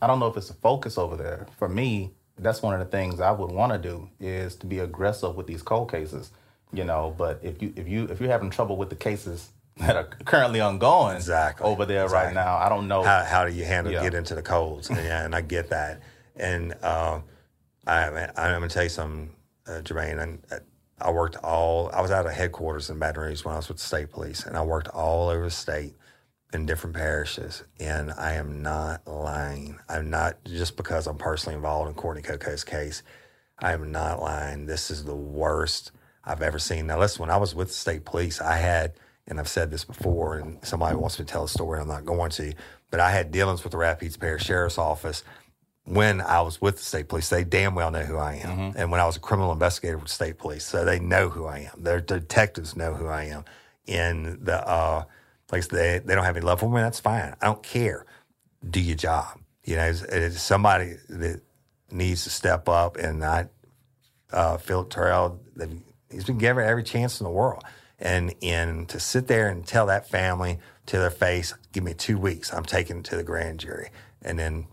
I don't know if it's a focus over there. For me, that's one of the things I would want to do is to be aggressive with these cold cases. You know, but if you if you if you're having trouble with the cases that are currently ongoing Exactly. over there right now, I don't know. how how do you handle Yeah. get into the colds? Yeah, and I get that. And uh, I, I'm gonna tell you something, uh, Jermaine. And uh, I worked all. I was out of headquarters in Baton Rouge when I was with the state police, and I worked all over the state in different parishes. And I am not lying. I'm not just because I'm personally involved in Courtney Coco's case. I am not lying. This is the worst I've ever seen. Now, listen, when I was with the state police, I had, and I've said this before, and somebody wants me to tell a story, I'm not going to, but I had dealings with the Rapides Parish Sheriff's Office when I was with the state police. They damn well know who I am. And when I was a criminal investigator with state police, so they know who I am. Their detectives know who I am. In the, uh, like they, they don't have any love for me, that's fine. I don't care. Do your job. You know, it's, it's somebody that needs to step up, and I, uh, Phillip Terrell, that he's been given every chance in the world. And and to sit there and tell that family to their face, give me two weeks, I'm taking it to the grand jury, and then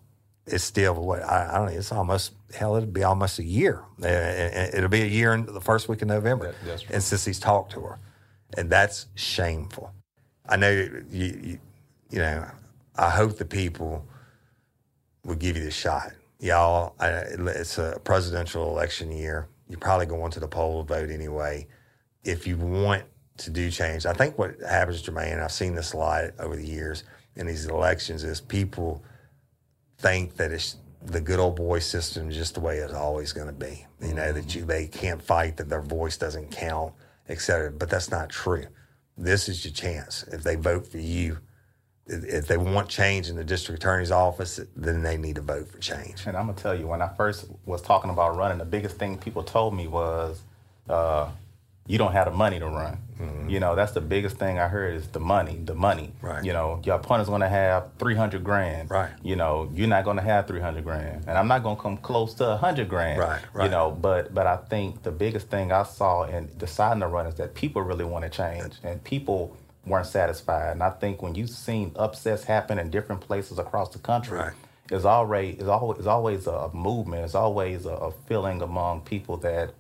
it's still what I, I don't know. It's almost hell. It'll be almost a year. Uh, It'll be a year in the first week of November. That- true. and since he's talked to her, and that's shameful. I know you, you, you know. I hope the people will give you the shot. Y'all, I, it's a presidential election year. You're probably going to the poll to vote anyway. If you want to do change, I think what happens, Jermaine, I've seen this a lot over the years in these elections, is people think that it's the good old boy system is just the way it's always going to be. You know, that mm-hmm. you they can't fight, that their voice doesn't count, et cetera. But that's not true. This is your chance. If they vote for you, if they want change in the district attorney's office, then they need to vote for change. And I'm gonna tell you, when I first was talking about running, the biggest thing people told me was, uh, "You don't have the money to run." You know, that's the biggest thing I heard is the money, the money. Right. You know, your opponent's gonna have 300 grand. Right. You know, you're not gonna have 300 grand, and I'm not gonna come close to 100 grand. Right, Right. You know, but but I think the biggest thing I saw in deciding to run is that people really want to change, and people weren't satisfied. And I think when you've seen upsets happen in different places across the country, Right. it's already it's always it's always a movement. It's always a, a feeling among people that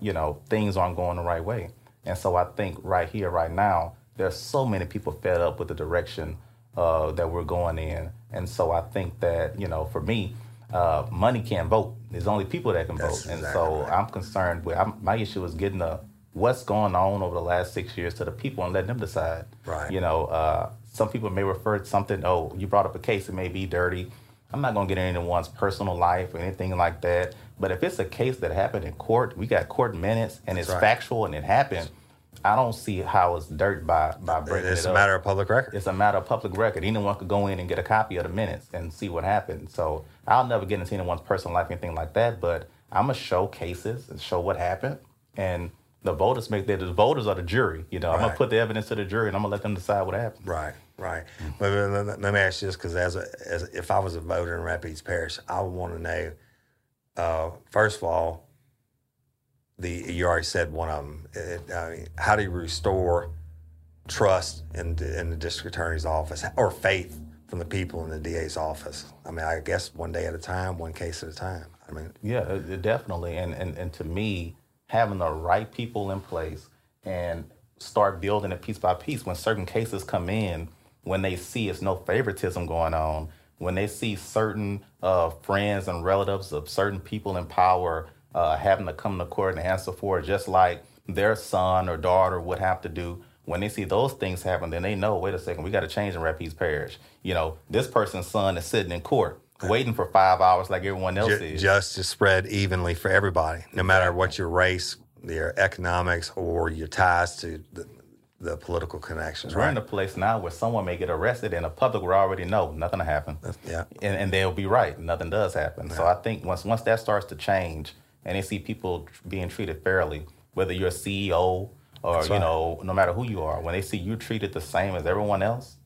you know things aren't going the right way. And so I think right here, right now, there's so many people fed up with the direction uh, that we're going in. And so I think that you know, for me, uh, money can't vote. There's only people that can That's vote. And exactly so right. I'm concerned with I'm, my issue is getting the what's going on over the last six years to the people and letting them decide. Right. You know, uh, some people may refer to something. Oh, you brought up a case. It may be dirty. I'm not going to get into anyone's personal life or anything like that. But if it's a case that happened in court, we got court minutes and it's right. factual and it happened. I don't see how it's dirt by by breaking It's it a matter of public record. It's a matter of public record. Anyone could go in and get a copy of the minutes and see what happened. So I'll never get into anyone's personal life, or anything like that. But I'm gonna show cases and show what happened, and the voters make that. The voters are the jury. You know, I'm gonna put the evidence to the jury, and I'm gonna let them decide what happens. Right, right. But let, me ask you this, because as, a, as if I was a voter in Rapides Parish, I would want to know. Uh, first of all, the you already said one of them. It, I mean, how do you restore trust in the, in the district attorney's office or faith from the people in the DA's office? I mean, I guess one day at a time, one case at a time. I mean, Yeah, it definitely. And, and and to me, having the right people in place and start building it piece by piece. When certain cases come in, when they see it's no favoritism going on, when they see certain uh, friends and relatives of certain people in power uh, having to come to court and answer for it, just like their son or daughter would have to do. When they see those things happen, then they know, wait a second, we got to change in Rapides Parish. You know, this person's son is sitting in court waiting for five hours like everyone else ju- is. justice spread evenly for everybody, no matter what your race, your economics, or your ties to the, the political connections. We're Right? in a place now where someone may get arrested and the public will already know nothing will happen. yeah. And, and they'll be right. Nothing does happen. So I think once once that starts to change and they see people being treated fairly, whether you're a CEO or, That's you know, no matter who you are, when they see you treated the same as everyone else,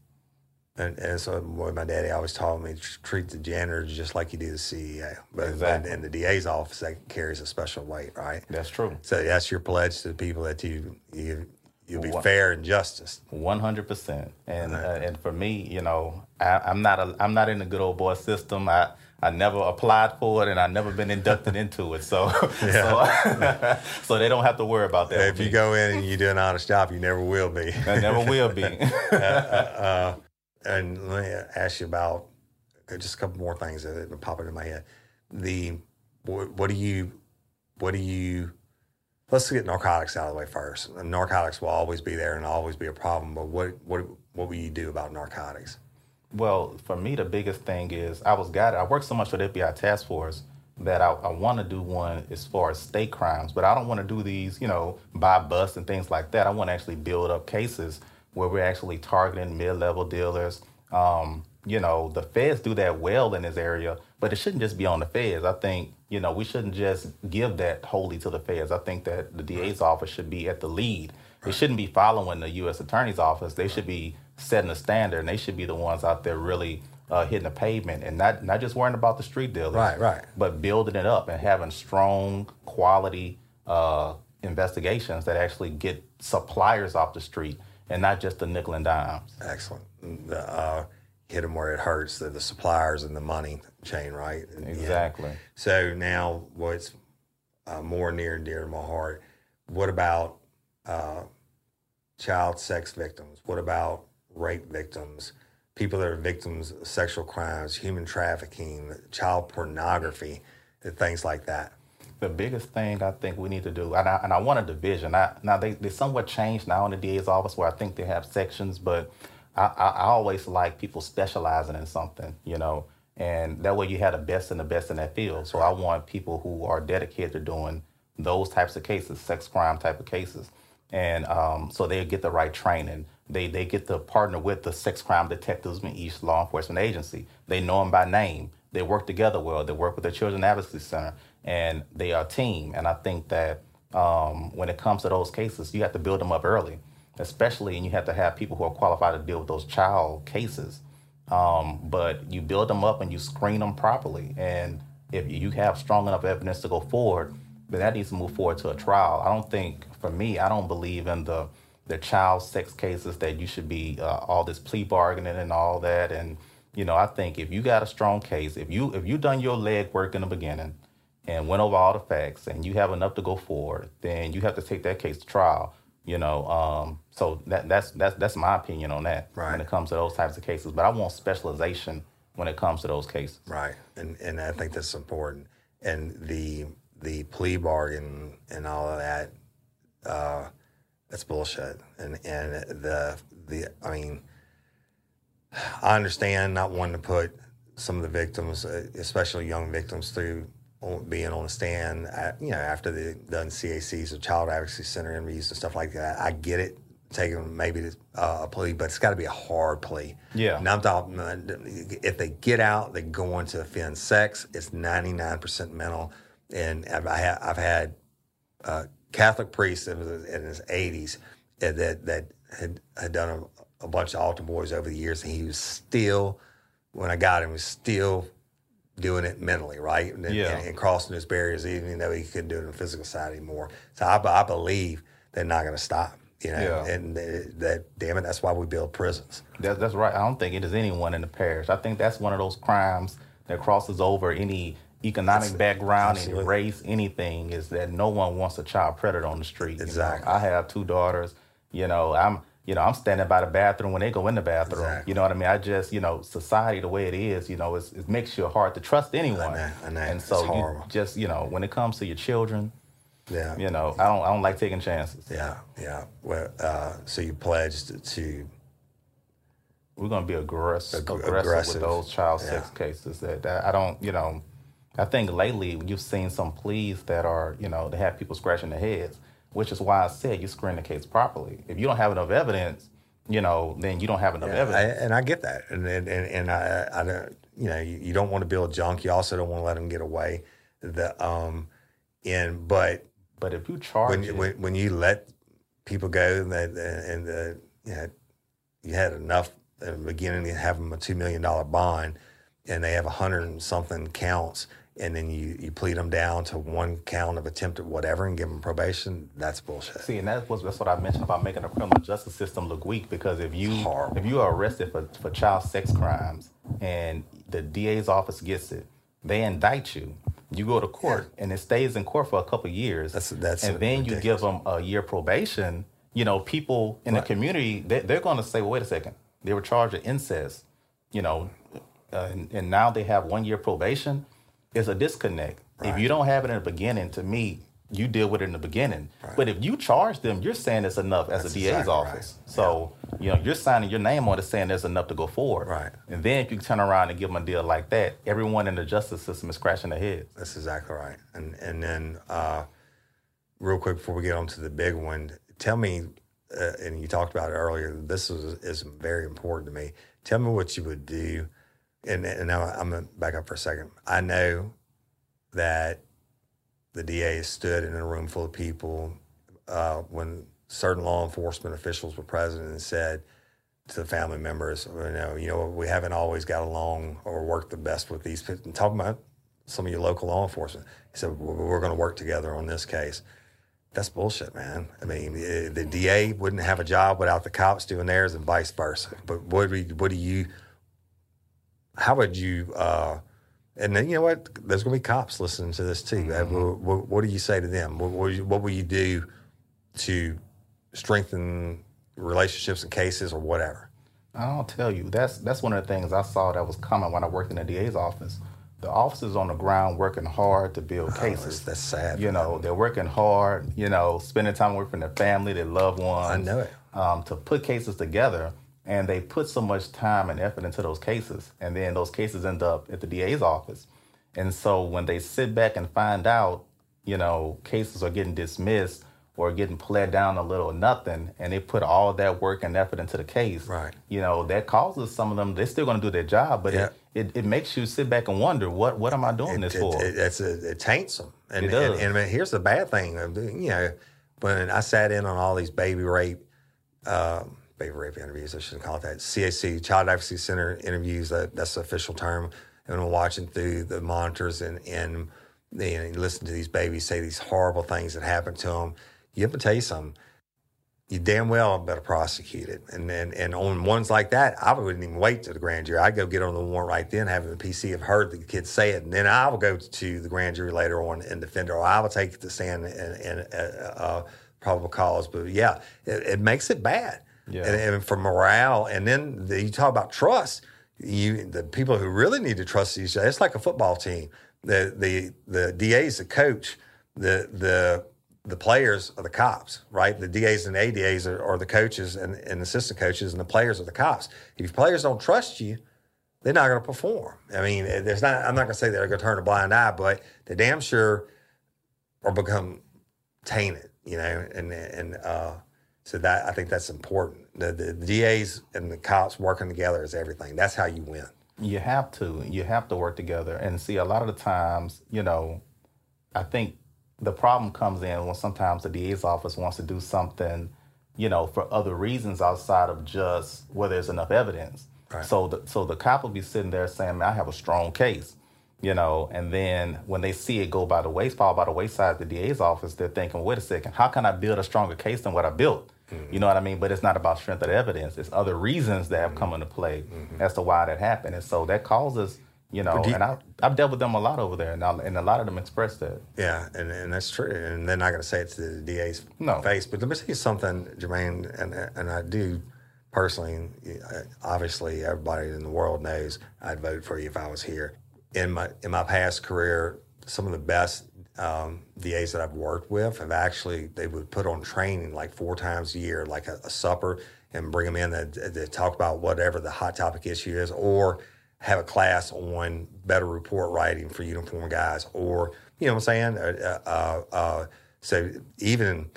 And, and so what my daddy always taught me, tr- treat the janitor just like you do the CEO. But Exactly. in the DA's office, that carries a special weight, right? that's true. So that's your pledge to the people that you you you'll be fair and justice. One hundred percent, and uh, and for me, you know, I, I'm not a, I'm not in the good old boy system. I I never applied for it, and I never been inducted into it. So so, so they don't have to worry about that. If you me. go in and you do an honest job, you never will be. I never will be. Uh, uh, uh, And let me ask you about just a couple more things that have been popping in my head. The what, what do you what do you let's get narcotics out of the way first. Narcotics will always be there and always be a problem. But what what what will you do about narcotics? Well, for me, the biggest thing is I was guided. I worked so much with FBI task force that I, I want to do one as far as state crimes, but I don't want to do these, you know, buy bust and things like that. I want to actually build up cases where we're actually targeting mid-level dealers. Um, you know, the feds do that well in this area, but it shouldn't just be on the feds. I think, you know, we shouldn't just give that wholly to the feds. I think that the DA's office should be at the lead. They shouldn't be following the U.S. Attorney's office. They should be setting a standard, and they should be the ones out there really uh, hitting the pavement and not not just worrying about the street dealers, Right, right. but building it up and having strong quality uh, investigations that actually get suppliers off the street and not just the nickel and dimes. Excellent. The, uh, hit them where it hurts, the, the suppliers and the money chain, right? And- yeah. Exactly. So now, what's uh, more near and dear to my heart? What about uh, child sex victims? What about rape victims? People that are victims of sexual crimes, human trafficking, child pornography, and things like that. The biggest thing I think we need to do, and I, and I want a division. I, now they they somewhat changed now in the DA's office where I think they have sections, but I, I, I always like people specializing in something, you know, and that way you have the best and the best in that field. So I want people who are dedicated to doing those types of cases, sex crime type of cases, and um, so they get the right training. They they get to partner with the sex crime detectives in each law enforcement agency. They know them by name. They work together well. They work with the Children Advocacy Center, and they are a team. And I think that um, when it comes to those cases, you have to build them up early, especially, and you have to have people who are qualified to deal with those child cases. Um, but you build them up and you screen them properly. And if you have strong enough evidence to go forward, then that needs to move forward to a trial. I don't think, for me, I don't believe in the the child sex cases that you should be uh, all this plea bargaining and all that. And you know, I think if you got a strong case, if you if you done your leg work in the beginning and went over all the facts, and you have enough to go forward, then you have to take that case to trial. You know, um, so that that's that's that's my opinion on that Right. when it comes to those types of cases. But I want specialization when it comes to those cases. Right, and and I think that's important. And the the plea bargain and all of that, uh, that's bullshit. And and the the I mean, I understand not wanting to put some of the victims, uh, especially young victims, through being on the stand. At, you know, after they done CACs or Child Advocacy Center interviews and stuff like that. I get it. Taking maybe uh, a plea, but it's got to be a hard plea. Yeah. And I'm talking, uh, if they get out, they go on to offend sex. It's 99% mental. And I've, I I've had uh, Catholic priest that was in his 80s uh, that, that had, had done a, a bunch of altar boys over the years. And he was still, when I got him, was still doing it mentally, right? And, Yeah. and, and crossing those barriers, even though he couldn't do it on the physical side anymore. So I, I believe they're not going to stop. You know, Yeah. and uh, that damn it, that's why we build prisons. That, that's right. I don't think it is anyone in the parish. I think that's one of those crimes that crosses over any economic background, any race, anything. Is that no one wants a child predator on the street. you know? Exactly. I have two daughters. You know, I'm you know I'm standing by the bathroom when they go in the bathroom. Exactly. You know what I mean? I just you know society the way it is. You know, it's, it makes you hard to trust anyone. know, I know. And so you just you know when it comes to your children, Yeah. you know I don't I don't like taking chances. Yeah, yeah. Well, uh, so you pledged to we're going to be aggressive, Ag- aggressive, aggressive. with those child Yeah. sex cases. That, that I don't, you know, I think lately you've seen some pleas that are, you know, they have people scratching their heads, which is why I said you screen the case properly. If you don't have enough evidence, you know, then you don't have enough I, evidence. and I get that, and and and, I, I don't, you know, you, you don't want to build junk. You also don't want to let them get away. The um, and but but if you charge when it, you, when when you let people go and that and the you know you had enough in the beginning to have them a two million dollar bond, and they have a hundred and something counts, and then you you plead them down to one count of attempted whatever and give them probation. That's bullshit. See, and that's what, that's what I mentioned about making the criminal justice system look weak. Because if you if you are arrested for, for child sex crimes and the DA's office gets it, they indict you. You go to court and it stays in court for a couple of years. That's- that's and then you give them a year probation. You know, people in the community they, they're going to say, "Well, wait a second, they were charged with incest." You know, uh, and, and now they have one year probation. It's a disconnect. If you don't have it in the beginning, to me, you deal with it in the beginning. But if you charge them, you're saying it's enough as That's a DA's exactly right. office. So you know you're signing your name on it, saying there's enough to go forward. Right. And then if you turn around and give them a deal like that, everyone in the justice system is scratching their heads. That's exactly right. And and then uh, real quick before we get on to the big one, tell me, uh, and you talked about it earlier. This is is very important to me. Tell me what you would do. And and now I'm gonna back up for a second. I know that the DA stood in a room full of people uh, when certain law enforcement officials were present and said to the family members, you know, you know, we haven't always got along or worked the best with these people. And talking about some of your local law enforcement, he said "We're- we're going to work together on this case. That's bullshit, man. I mean, eh, the DA wouldn't have a job without the cops doing theirs, and vice versa. But what what do you? How would you? Uh, and then you know what? There's going to be cops listening to this too. Uh, What, what, what do you say to them? What, what, what will you do to strengthen relationships and cases or whatever? I'll tell you, that's that's one of the things I saw that was coming when I worked in the DA's office. The officers on the ground working hard to build Oh, that's, cases. that's sad. you know, they're working hard, you know, spending time away from their family, their loved ones. I know it. Um, to put cases together. And they put so much time and effort into those cases. And then those cases end up at the DA's office. And so when they sit back and find out, you know, cases are getting dismissed or getting pled down a little nothing, and they put all that work and effort into the case, Right. you know, that causes some of them, they're still going to do their job, but Yeah. it, it, it makes you sit back and wonder, what, what am I doing it, this it, for? It, it's a, it taints them. And, It does. And, and, here's the bad thing. of You know, when I sat in on all these baby rape, um, baby rape interviews, I shouldn't call it that, CAC, Child Advocacy Center interviews, that, that's the official term. And I'm watching through the monitors and, and you, know, you listen to these babies say these horrible things that happen to them. You have to tell you something. You damn well better prosecute it. And, and and on ones like that, I wouldn't even wait to the grand jury. I'd go get on the warrant right then, having the PC have heard the kid say it, and then I will go to the grand jury later on and defend her, or I will take the stand and, and uh, uh, probable cause. But yeah, it, it makes it bad. Yeah. And, and for morale, and then the, you talk about trust. You the people who really need to trust each other. It's like a football team. The the the DA is the coach. The the the players are the cops, right? The DAs and ADAs are, are the coaches and, and assistant coaches, and the players are the cops. If your players don't trust you, they're not going to perform. I mean, there's not. I'm not going to say they're going to turn a blind eye, but they damn sure or become tainted, you know. And and uh, so that I think that's important. The, the DAs and the cops working together is everything. That's how you win. You have to. You have to work together. And see, a lot of the times, you know, I think the problem comes in when sometimes the DA's office wants to do something, you know, for other reasons outside of just where there's enough evidence. Right. So the so the cop will be sitting there saying, Man, I have a strong case. You know, and then when they see it go by the waist, fall by the wayside, the DA's office, they're thinking, wait a second, how can I build a stronger case than what I built? You know what I mean? But it's not about strength of evidence. It's other reasons that have come into play as to why that happened. And so that causes, you know, you- and I, I've dealt with them a lot over there, and, I, and a lot of them express that. Yeah, and, and that's true. And they're not going to say it to the DA's No. face. But let me tell you something, Jermaine, and and I do personally. uh, Obviously, everybody in the world knows I'd vote for you if I was here. In my in my past career, some of the best um, DAs that I've worked with have actually they would put on training like four times a year, like a, a supper, and bring them in to, to talk about whatever the hot topic issue is, or have a class on better report writing for uniform guys, or you know what I'm saying. Uh, uh, uh, so even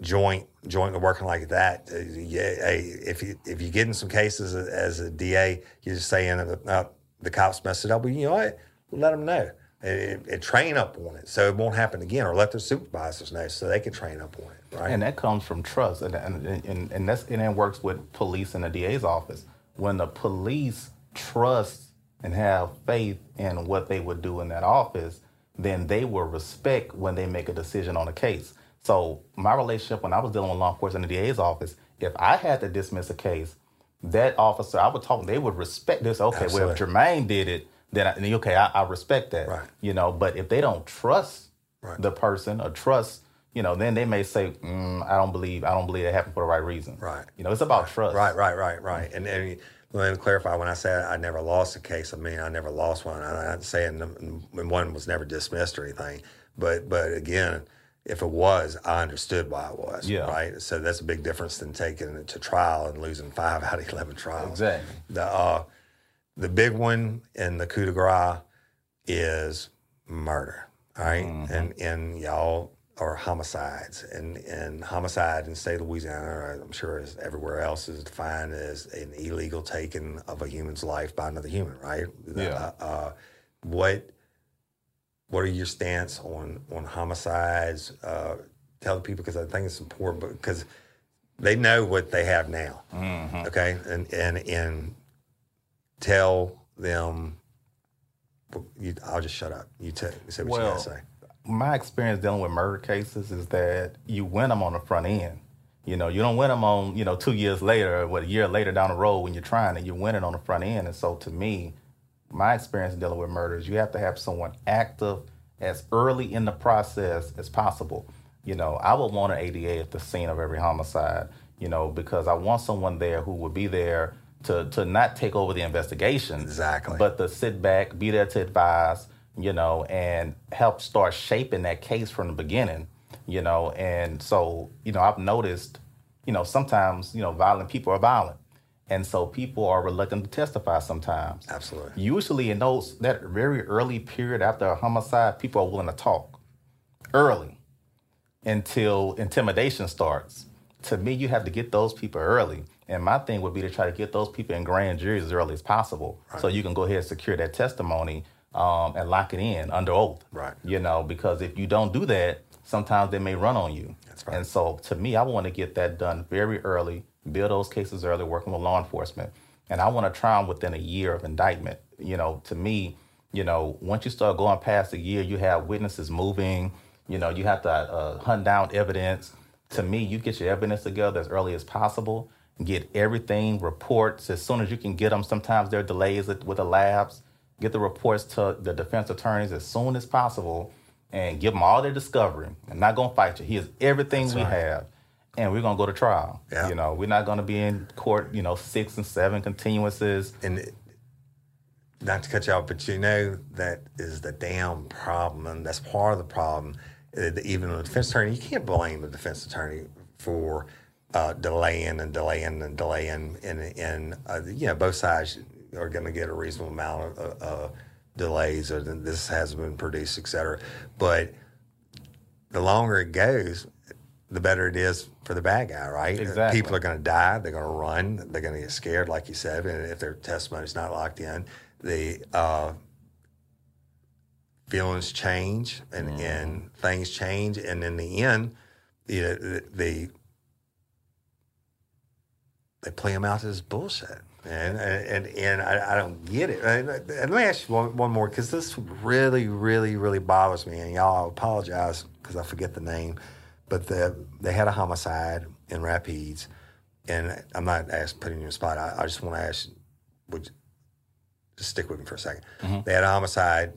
joint joint working like that, uh, yeah, if you if you're getting some cases as, as a DA, you're just saying uh, the cops mess it up. Well, you know what? Let them know. And, and train up on it so it won't happen again, or let their supervisors know so they can train up on it. Right? And that comes from trust, and and and, and that's and it works with police in the DA's office. When the police trust and have faith in what they would do in that office, then they will respect when they make a decision on a case. So my relationship when I was dealing with law enforcement in the DA's office, if I had to dismiss a case, that officer I would talk, they would respect this. Okay, well if Absolutely. Jermaine did it, then I, okay, I, I respect that. Right. You know, but if they don't trust Right. the person or trust, you know, then they may say, mm, I don't believe, I don't believe it happened for the right reason. Right. You know, it's about trust. Right, right, right, right. And, and let me clarify when I say I never lost a case, I mean I never lost one. I'm not saying one was never dismissed or anything, But but again, if it was, I understood why it was. Yeah. Right. So that's a big difference than taking it to trial and losing five out of eleven trials. Exactly. The uh, the big one in the coup de grace is murder. All right? and and y'all are homicides, and and homicide in the state of Louisiana, I'm sure as everywhere else, is defined as an illegal taking of a human's life by another human. Right? Yeah. Uh, uh, what what are your stance on on homicides? Uh, tell the people because I think it's important because they know what they have now. Okay, and and and tell them. You, I'll just shut up. You, tell, you say what you Well, got to say. my experience dealing with murder cases is that you win them on the front end. You know, you don't win them on, you know, two years later, what, a year later down the road when you're trying and you win it on the front end. And so to me, my experience dealing with murders, you have to have someone active as early in the process as possible. You know, I would want an ADA at the scene of every homicide, you know, because I want someone there who would be there to, to not take over the investigation. Exactly. But to sit back, be there to advise, you know, and help start shaping that case from the beginning, you know. And so, you know, I've noticed, you know, sometimes, you know, violent people are violent. And so people are reluctant to testify sometimes. Absolutely. Usually in those that very early period after a homicide, people are willing to talk early until intimidation starts. To me, you have to get those people early. And my thing would be to try to get those people in grand juries as early as possible, so you can go ahead and secure that testimony um, and lock it in under oath. Right. You know, because if you don't do that, sometimes they may run on you. That's right. And so, to me, I want to get that done very early, build those cases early, working with law enforcement, and I want to try them within a year of indictment. You know, to me, you know, once you start going past a year, you have witnesses moving. You know, you have to uh, hunt down evidence. To me, you get your evidence together as early as possible. Get everything, reports as soon as you can get them. Sometimes there are delays with the labs. Get the reports to the defense attorneys as soon as possible, and give them all their discovery. I'm not gonna fight you. Here's everything we right. have, and we're gonna go to trial. Yeah. You know, we're not gonna be in court. You know, six and seven continuances. and not to cut you off, but you know that is the damn problem, and that's part of the problem. Uh, Even the defense attorney, you can't blame the defense attorney for uh, delaying and delaying and delaying, and and uh, you know both sides are going to get a reasonable amount of uh, uh, delays, or this hasn't been produced, et cetera. But the longer it goes, the better it is for the bad guy, right? Exactly. People are going to die. They're going to run. They're going to get scared, like you said. And if their testimony's not locked in, the uh, feelings change and, and things change. And in the end, you know, the, the they play them out as bullshit. And and and I, I don't get it. And, and let me ask you one, one more because this really, really, really bothers me. And y'all, I apologize because I forget the name, but the, they had a homicide in Rapides, and I'm not asking putting you in a spot. I, I just want to ask, would you, just stick with me for a 2nd They had a homicide,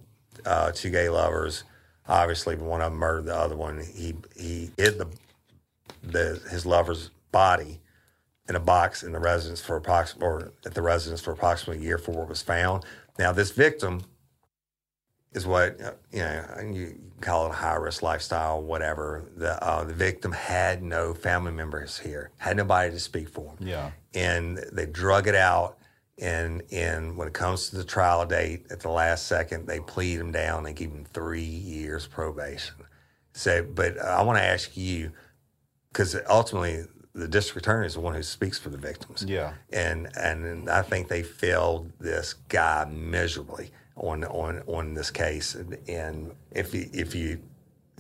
uh, two gay lovers. Obviously, one of them murdered the other one. He he hid the the his lover's body in a box in the residence for approximately or at the residence for approximately a year before it was found. Now, this victim is what uh, you know. You call it a high risk lifestyle, whatever. The uh, the victim had no family members here, had nobody to speak for him Yeah. and they drug it out. And and when it comes to the trial date, at the last second, they plead him down and give him three years probation. So, but I want to ask you, because ultimately the district attorney is the one who speaks for the victims. Yeah. And and I think they failed this guy miserably on on on this case. And, if you if you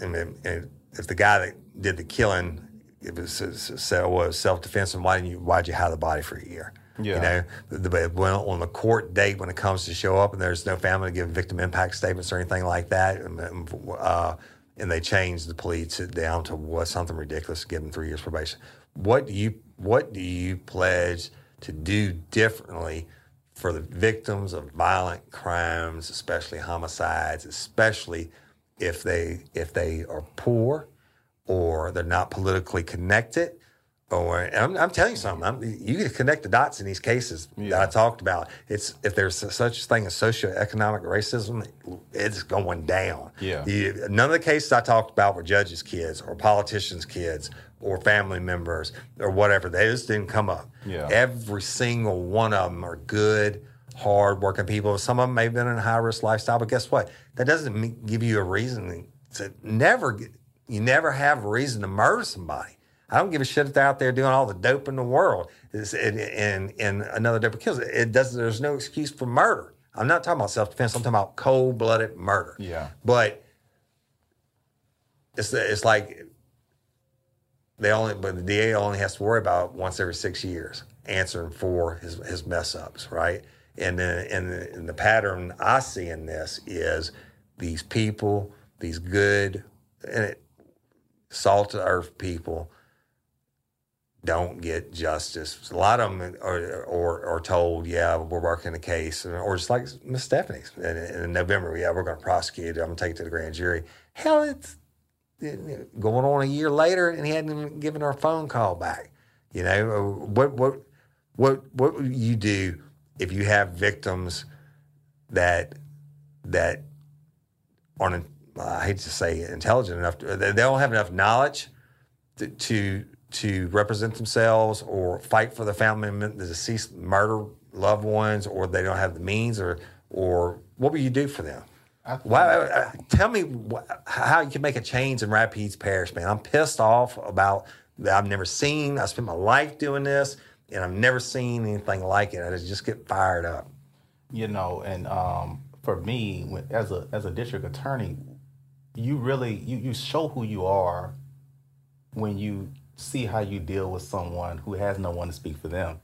I mean, and if the guy that did the killing it was, so was self defense, and why didn't you why'd you hide the body for a year? Yeah. You know, but when on the court date when it comes to show up and there's no family to give victim impact statements or anything like that, and, uh, and they change the plea to down to what something ridiculous, give them three years probation. What do you what do you pledge to do differently for the victims of violent crimes, especially homicides, especially if they if they are poor or they're not politically connected oh, or I'm, I'm telling you something. I'm, you can connect the dots in these cases that I talked about. It's if there's such a thing as socioeconomic racism, it's going down. Yeah. You- none of the cases I talked about were judges' kids or politicians' kids or family members or whatever. They just didn't come up. Yeah. Every single one of them are good, hard-working people. Some of them may have been in a high-risk lifestyle, but guess what? That doesn't give you a reason to never. get- You never have a reason to murder somebody. I don't give a shit if they're out there doing all the dope in the world It's- and, and, another dope kills. It doesn't, There's no excuse for murder. I'm not talking about self-defense. I'm talking about cold-blooded murder. Yeah. But it's it's like they only, but the DA only has to worry about once every six years answering for his his mess ups, right? And then and the, and the pattern I see in this is these people, these good, and it, salt to earth people don't get justice. A lot of them are, are, are told, yeah, we're working the case, or just like Miss Stephanie's in, in November, yeah, we're going to prosecute it. I'm going to take it to the grand jury. Hell, it's going on a year later, and he hadn't even given her a phone call back. You know, uh, what what what what would you do if you have victims that that aren't I hate to say intelligent enough uh, to, they don't have enough knowledge to, to to represent themselves or fight for the family the deceased murder loved ones, or they don't have the means, or or what would you do for them? Why, tell me wh- how you can make a change in Rapides Parish, man. I'm pissed off about that. I've never seen. I spent my life doing this, and I've never seen anything like it. I just get fired up. you know and um, for me when- as a as a district attorney you really you, you show who you are when you see how you deal with someone who has no one to speak for them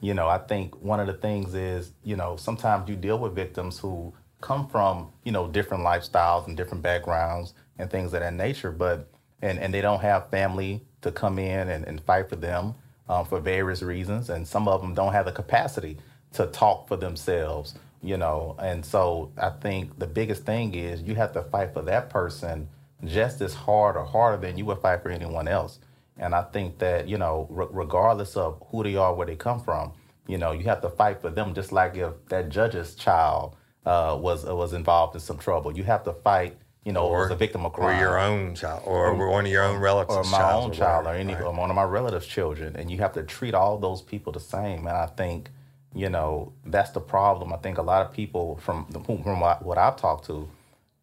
you know i think one of the things is you know sometimes you deal with victims who come from you know different lifestyles and different backgrounds and things of that nature but and and they don't have family to come in and, and fight for them um, for various reasons and some of them don't have the capacity to talk for themselves you know? And so i think the biggest thing is you have to fight for that person just as hard or harder than you would fight for anyone else. And I think that, you know, re- regardless of who they are, where they come from, you know, you have to fight for them just like if that judge's child uh, was uh, was involved in some trouble. You have to fight, you know, or, was a victim of crime. or your own child, or, one of your own relatives, or my own child, or any right? or one of my relatives' children, and you have to treat all those people the same. And I think, you know, that's the problem. I think a lot of people from from what what I've talked to,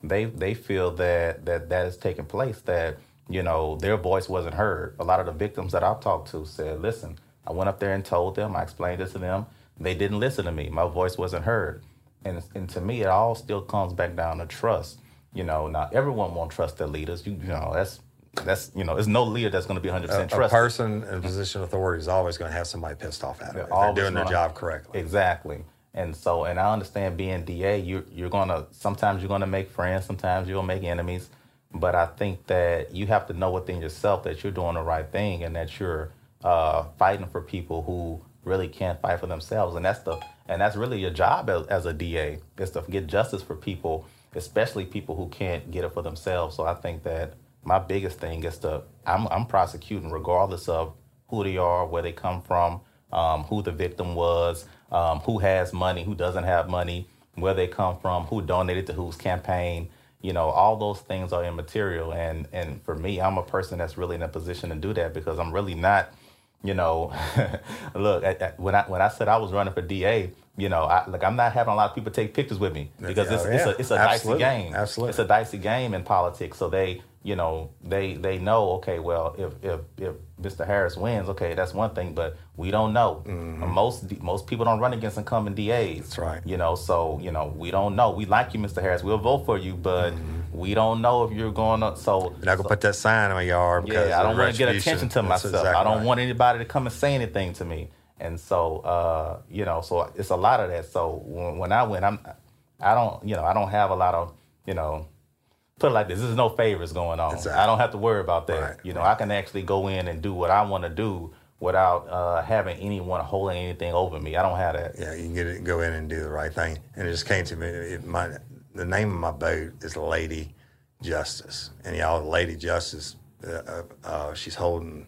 they they feel that that that is taking place. That you know their voice wasn't heard. A lot of the victims that I've talked to said, "Listen, I went up there and told them. I explained this to them. They didn't listen to me. My voice wasn't heard." And and to me, it all still comes back down to trust. You know, not everyone won't trust their leaders. You, you know, that's that's you know, there's no leader that's going to be 100 A, percent a trusted. person in position of authority is always going to have somebody pissed off at them if they're doing their job correctly. Exactly. And so, and I understand being DA, you you're gonna sometimes you're gonna make friends, sometimes you'll make enemies. But I think that you have to know within yourself that you're doing the right thing and that you're uh, fighting for people who really can't fight for themselves. And that's the and that's really your job as, as a DA is to get justice for people, especially people who can't get it for themselves. So I think that my biggest thing is to I'm I'm prosecuting regardless of who they are, where they come from, um, who the victim was, um, who has money, who doesn't have money, where they come from, who donated to whose campaign. You know, all those things are immaterial. And and for me, I'm a person that's really in a position to do that because I'm really not. You know, look I, I- when I when I said I was running for DA, you know, I, like I'm not having a lot of people take pictures with me because it's, Oh, it's a it's a Absolutely. dicey game. Absolutely. It's a dicey game in politics. So they, you know, they they know. Okay, well, if if if Mr. Harris wins, okay, that's one thing. But we don't know. Most most people don't run against incumbent DAs. Mm-hmm. That's right. You know, so you know we don't know. We like you, Mr. Harris. We'll vote for you, but Mm-hmm. We don't know if you're going to. So You're not going to put that sign in my yard because yeah, I don't want to get attention to That's myself. exactly I don't right. want anybody to come and say anything to me. And so, uh, you know, so it's a lot of that. So when, when I went, I'm, I don't, you know, I don't have a lot of, you know, put it like this: there's no favors going on. Exactly. I don't have to worry about that. Right, you know, right. I can actually go in and do what I want to do without uh, having anyone holding anything over me. I don't have that. Yeah, you can get it, go in and do the right thing. And it just came to me. It, my, the name of my boat is Lady Justice, and y'all, Lady Justice, uh, uh, uh, she's holding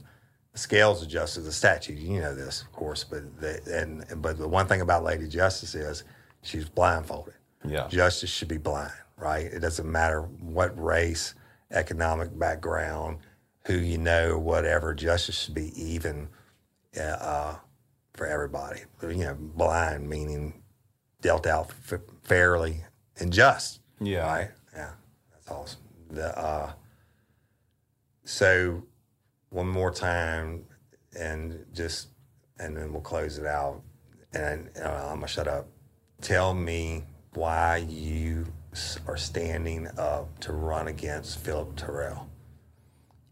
scales of justice, the statue. You know this, of course, but the, and but the one thing about Lady Justice is she's blindfolded. Yeah. Justice should be blind, right? It doesn't matter what race, economic background, who you know, whatever. Justice should be even uh, for everybody. You know, blind meaning dealt out f- fairly and just. Yeah. Right. Yeah. That's awesome. The uh, so one more time and just and then we'll close it out. And uh, I'm gonna shut up. Tell me why you are standing up to run against Phillip Terrell.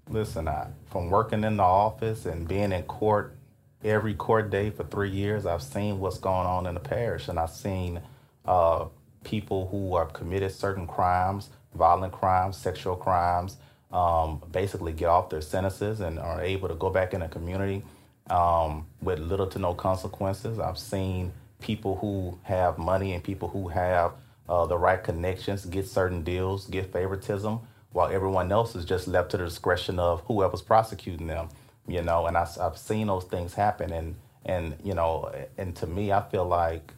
Listen, I, from working in the office and being in court every court day for three years, I've seen what's going on in the parish, and I've seen uh, people who have committed certain crimes, violent crimes, sexual crimes, um, basically get off their sentences and are able to go back in the community um, with little to no consequences. I've seen people who have money and people who have uh, the right connections get certain deals, get favoritism, while everyone else is just left to the discretion of whoever's prosecuting them. You know, and I, have seen those things happen, and and you know, and to me, I feel like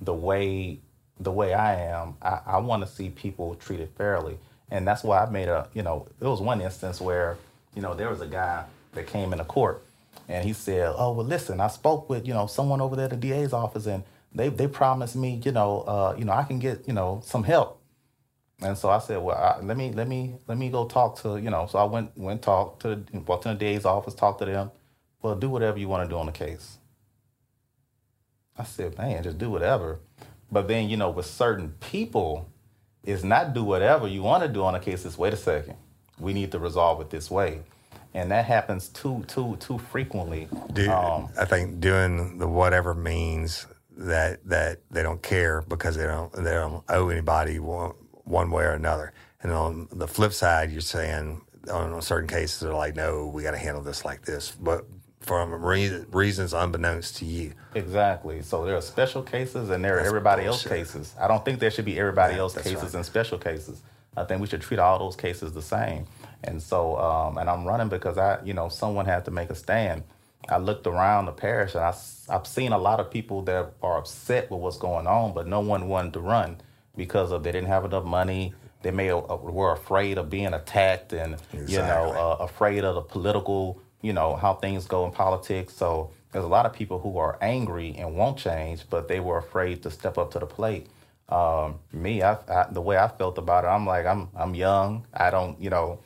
the way the way I am, I, I want to see people treated fairly, and that's why I made a you know, it was one instance where you know there was a guy that came into court, and he said, "Oh well, listen, I spoke with you know someone over there at the DA's office, and they they promised me you know uh, you know I can get you know some help." And so I said, well, I, let me let me let me go talk to you know. So I went went talk to walked in the DA's office, talked to them. Well, do whatever you want to do on the case. I said, man, just do whatever. But then you know, with certain people, it's not do whatever you want to do on a case. It's wait a second, we need to resolve it this way, and that happens too too too frequently. Do, Um, I think doing the whatever means that that they don't care because they don't they don't owe anybody one, one way or another. And on the flip side, you're saying on certain cases they're like, no, we got to handle this like this, but from re- reasons unbeknownst to you. Exactly. So there are special cases and there are everybody else cases. I don't think there should be everybody Yeah, else cases right. and special cases. I think we should treat all those cases the same. And so, um, and I'm running because I, you know, someone had to make a stand. I looked around the parish and I, have seen a lot of people that are upset with what's going on, but no one wanted to run because of they didn't have enough money. They may uh, were afraid of being attacked and you know uh, afraid of the political, you know, how things go in politics. So there's a lot of people who are angry and won't change, but they were afraid to step up to the plate. Um, me, I, I, the way I felt about it, I'm like, I'm I'm young. I don't, you know,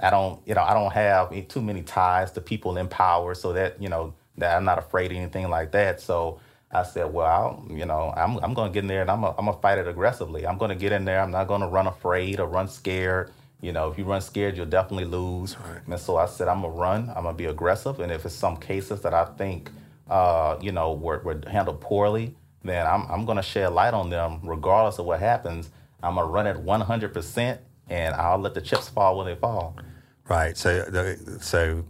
I don't, you know, I don't have too many ties to people in power, so that you know that I'm not afraid of anything like that. So I said, well, I'll, you know, I'm I'm going to get in there and I'm a, I'm gonna fight it aggressively. I'm going to get in there. I'm not going to run afraid or run scared. You know, if you run scared, you'll definitely lose. And so I said, I'm gonna run. I'm gonna be aggressive. And if it's some cases that I think, uh, you know, were, were handled poorly, then I'm I'm gonna shed light on them, regardless of what happens. I'm gonna run it 100 percent, and I'll let the chips fall when they fall. Right. So, so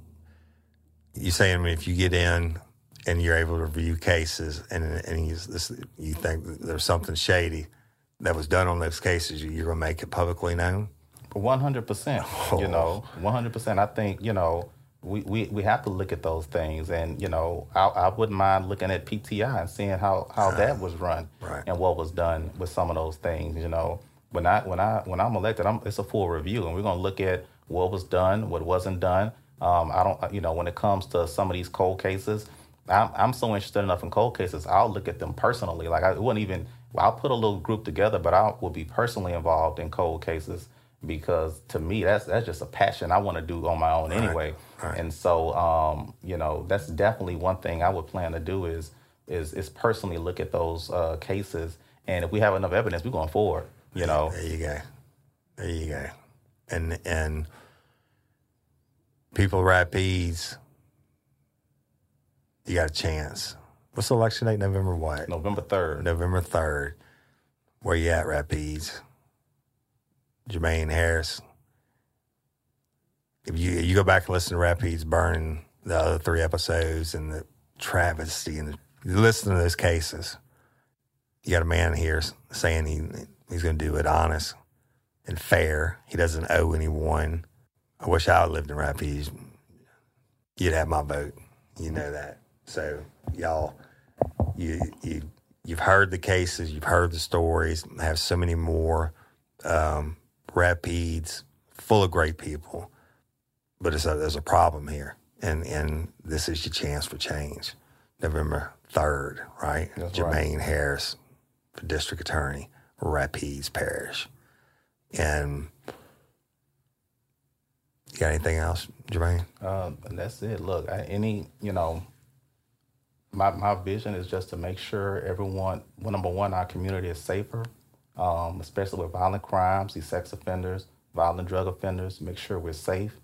you saying if you get in and you're able to review cases and and you, this, you think there's something shady that was done on those cases, you're going to make it publicly known. One hundred percent. You know, one hundred percent. I think you know we, we, we have to look at those things, and you know, I, I wouldn't mind looking at PTI and seeing how, how that was run Right. and what was done with some of those things. You know, when I when I when I'm elected, I'm, it's a full review, and we're gonna look at what was done, what wasn't done. Um, I don't, you know, when it comes to some of these cold cases, I'm, I'm so interested enough in cold cases. I'll look at them personally. Like I wouldn't even. I'll put a little group together, but I will be personally involved in cold cases because to me that's that's just a passion I want to do on my own anyway. right. And so um, you know that's definitely one thing I would plan to do is is is personally look at those uh, cases, and if we have enough evidence, we're going forward. You know, There you go. There you go. And and people Rapides, you got a chance. What's election date? November what? November third. November third. Where you at, Rapides? Jermaine Harris. If you you go back and listen to Rapides burning the other three episodes and the travesty and the, listen to those cases, you got a man here saying he he's going to do it honest and fair. He doesn't owe anyone. I wish I lived in Rapides. you'd have my vote. You know that. So y'all, you you you've heard the cases, you've heard the stories. I have so many more. Um, Rapides, full of great people, but a, there's a problem here, and and this is your chance for change. November third, right? That's Jermaine Harris, for district attorney, Rapides Parish, and you got anything else, Jermaine? Um, that's it. Look, I, any you know, my my vision is just to make sure everyone, well, number one, our community is safer, um, especially with violent crimes, these sex offenders, violent drug offenders. Make sure we're safe,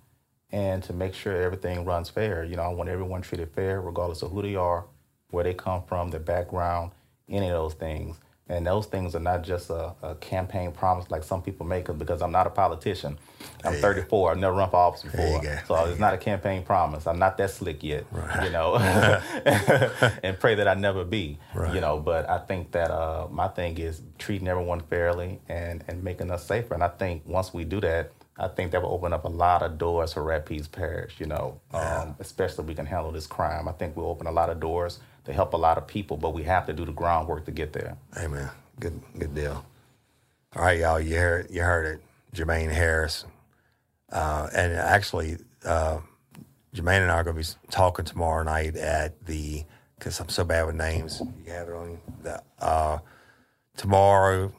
and to make sure everything runs fair. You know, I want everyone treated fair, regardless of who they are, where they come from, their background, any of those things. And those things are not just a, a campaign promise like some people make because I'm not a politician. I'm There you go. 34. I've never run for office before. So There it's not a campaign promise. I'm not that slick yet, you know, and pray that I never be, Right. you know. But I think that uh, my thing is treating everyone fairly and, and making us safer. And I think once we do that, I think that will open up a lot of doors for Rapides Parish, you know, um, especially if we can handle this crime. I think we'll open a lot of doors to help a lot of people, but we have to do the groundwork to get there. Amen. Good, good deal. All right, y'all. You heard, you heard it. Jermaine Harris, uh, and actually, uh, Jermaine and I are going to be talking tomorrow night at the because I'm so bad with names. You have it on the uh, tomorrow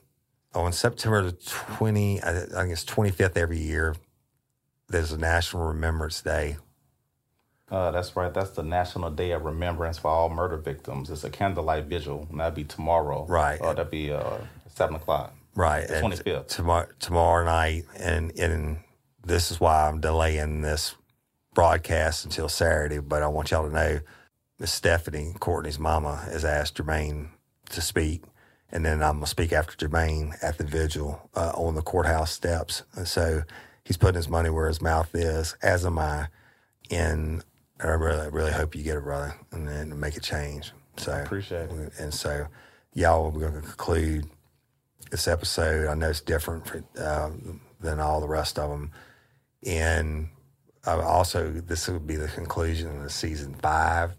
on September the 20. I I think it's 25th every year. There's a National Remembrance Day. Uh, that's right. That's the National Day of Remembrance for all murder victims. It's a candlelight vigil, and that'd be tomorrow. Right. Uh, that'd be uh, seven o'clock. Right. The 25th. Tomorrow, tomorrow night. And, and this is why I'm delaying this broadcast until Saturday. But I want y'all to know Miss Stephanie, Courtney's mama, has asked Jermaine to speak. And then I'm going to speak after Jermaine at the vigil uh, on the courthouse steps. And so he's putting his money where his mouth is, as am I. And I really, really hope you get it, brother, and then make a change. So I appreciate it. And so, y'all, we're going to conclude this episode. I know it's different for, uh, than all the rest of them. And uh, also, this will be the conclusion of season five.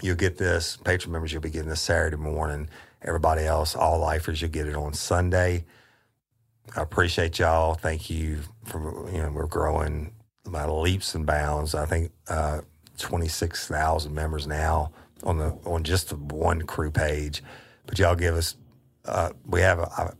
You'll get this, patron members, you'll be getting this Saturday morning. Everybody else, all lifers, you'll get it on Sunday. I appreciate y'all. Thank you for, you know, we're growing by leaps and bounds. I think uh, 26,000 members now on the on just the one crew page. But y'all give us, uh, we have, a, I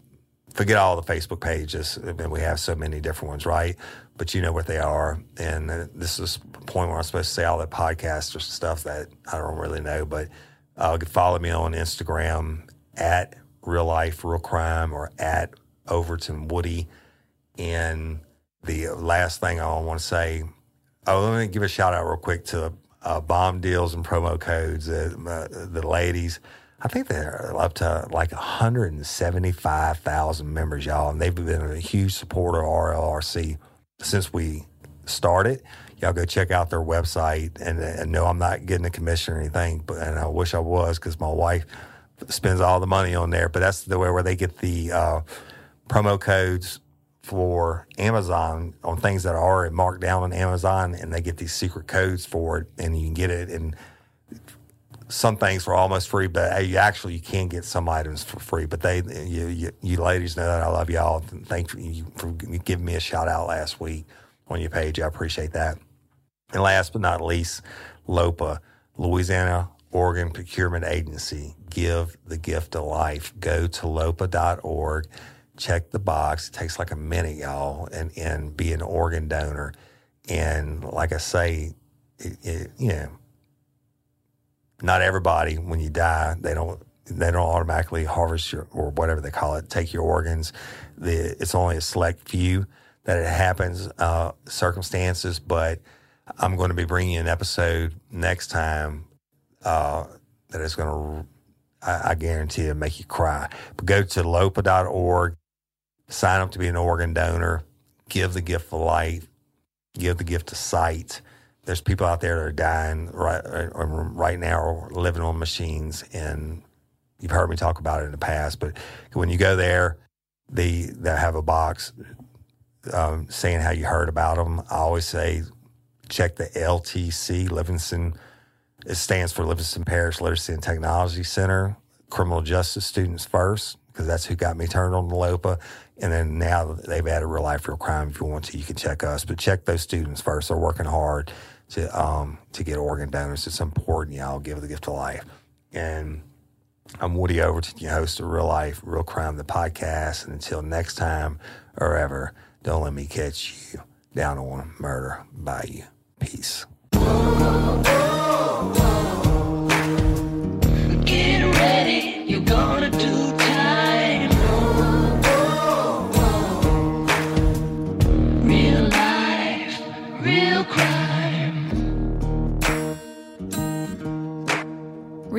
forget all the Facebook pages. I mean, we have so many different ones, right? But you know what they are. And uh, this is the point where I'm supposed to say all that podcast or stuff that I don't really know. But uh, follow me on Instagram at Real Life Real Crime or at Overton Woody. And the last thing I want to say, oh, let me give a shout out real quick to uh, bomb deals and promo codes. Uh, the ladies, I think they're up to like 175,000 members, y'all, and they've been a huge supporter of RLRC since we started. Y'all go check out their website, and, and no, I'm not getting a commission or anything, but and I wish I was because my wife spends all the money on there. But that's the way where they get the uh, promo codes for Amazon on things that are already marked down on Amazon, and they get these secret codes for it, and you can get it And some things for almost free, but you actually you can get some items for free. But they, you, you, you ladies know that I love y'all. Thank you for giving me a shout out last week on your page. I appreciate that. And last but not least, LOPA, Louisiana Organ Procurement Agency. Give the gift of life. Go to lopa.org check the box. It takes like a minute, y'all, and, and be an organ donor. And like I say, it, it, you know, not everybody when you die they don't they don't automatically harvest your or whatever they call it take your organs. The it's only a select few that it happens uh, circumstances, but I'm going to be bringing an episode next time uh, that is going to. I, I guarantee it make you cry. But go to lopa.org, sign up to be an organ donor, give the gift of life, give the gift of sight. There's people out there that are dying right right now or living on machines, and you've heard me talk about it in the past. But when you go there, they they have a box um, saying how you heard about them. I always say, check the LTC, Livingston, it stands for Livingston Parish Literacy and Technology Center, Criminal Justice Students First, because that's who got me turned on the LOPA. And then now they've added real life, real crime. If you want to, you can check us, but check those students first. They're working hard to um, to get organ donors. It's important. Y'all give the gift of life. And I'm Woody Overton, your host of Real Life, Real Crime, the podcast. And until next time or ever, don't let me catch you down on Murder Bayou. Peace. Get ready, you're gonna do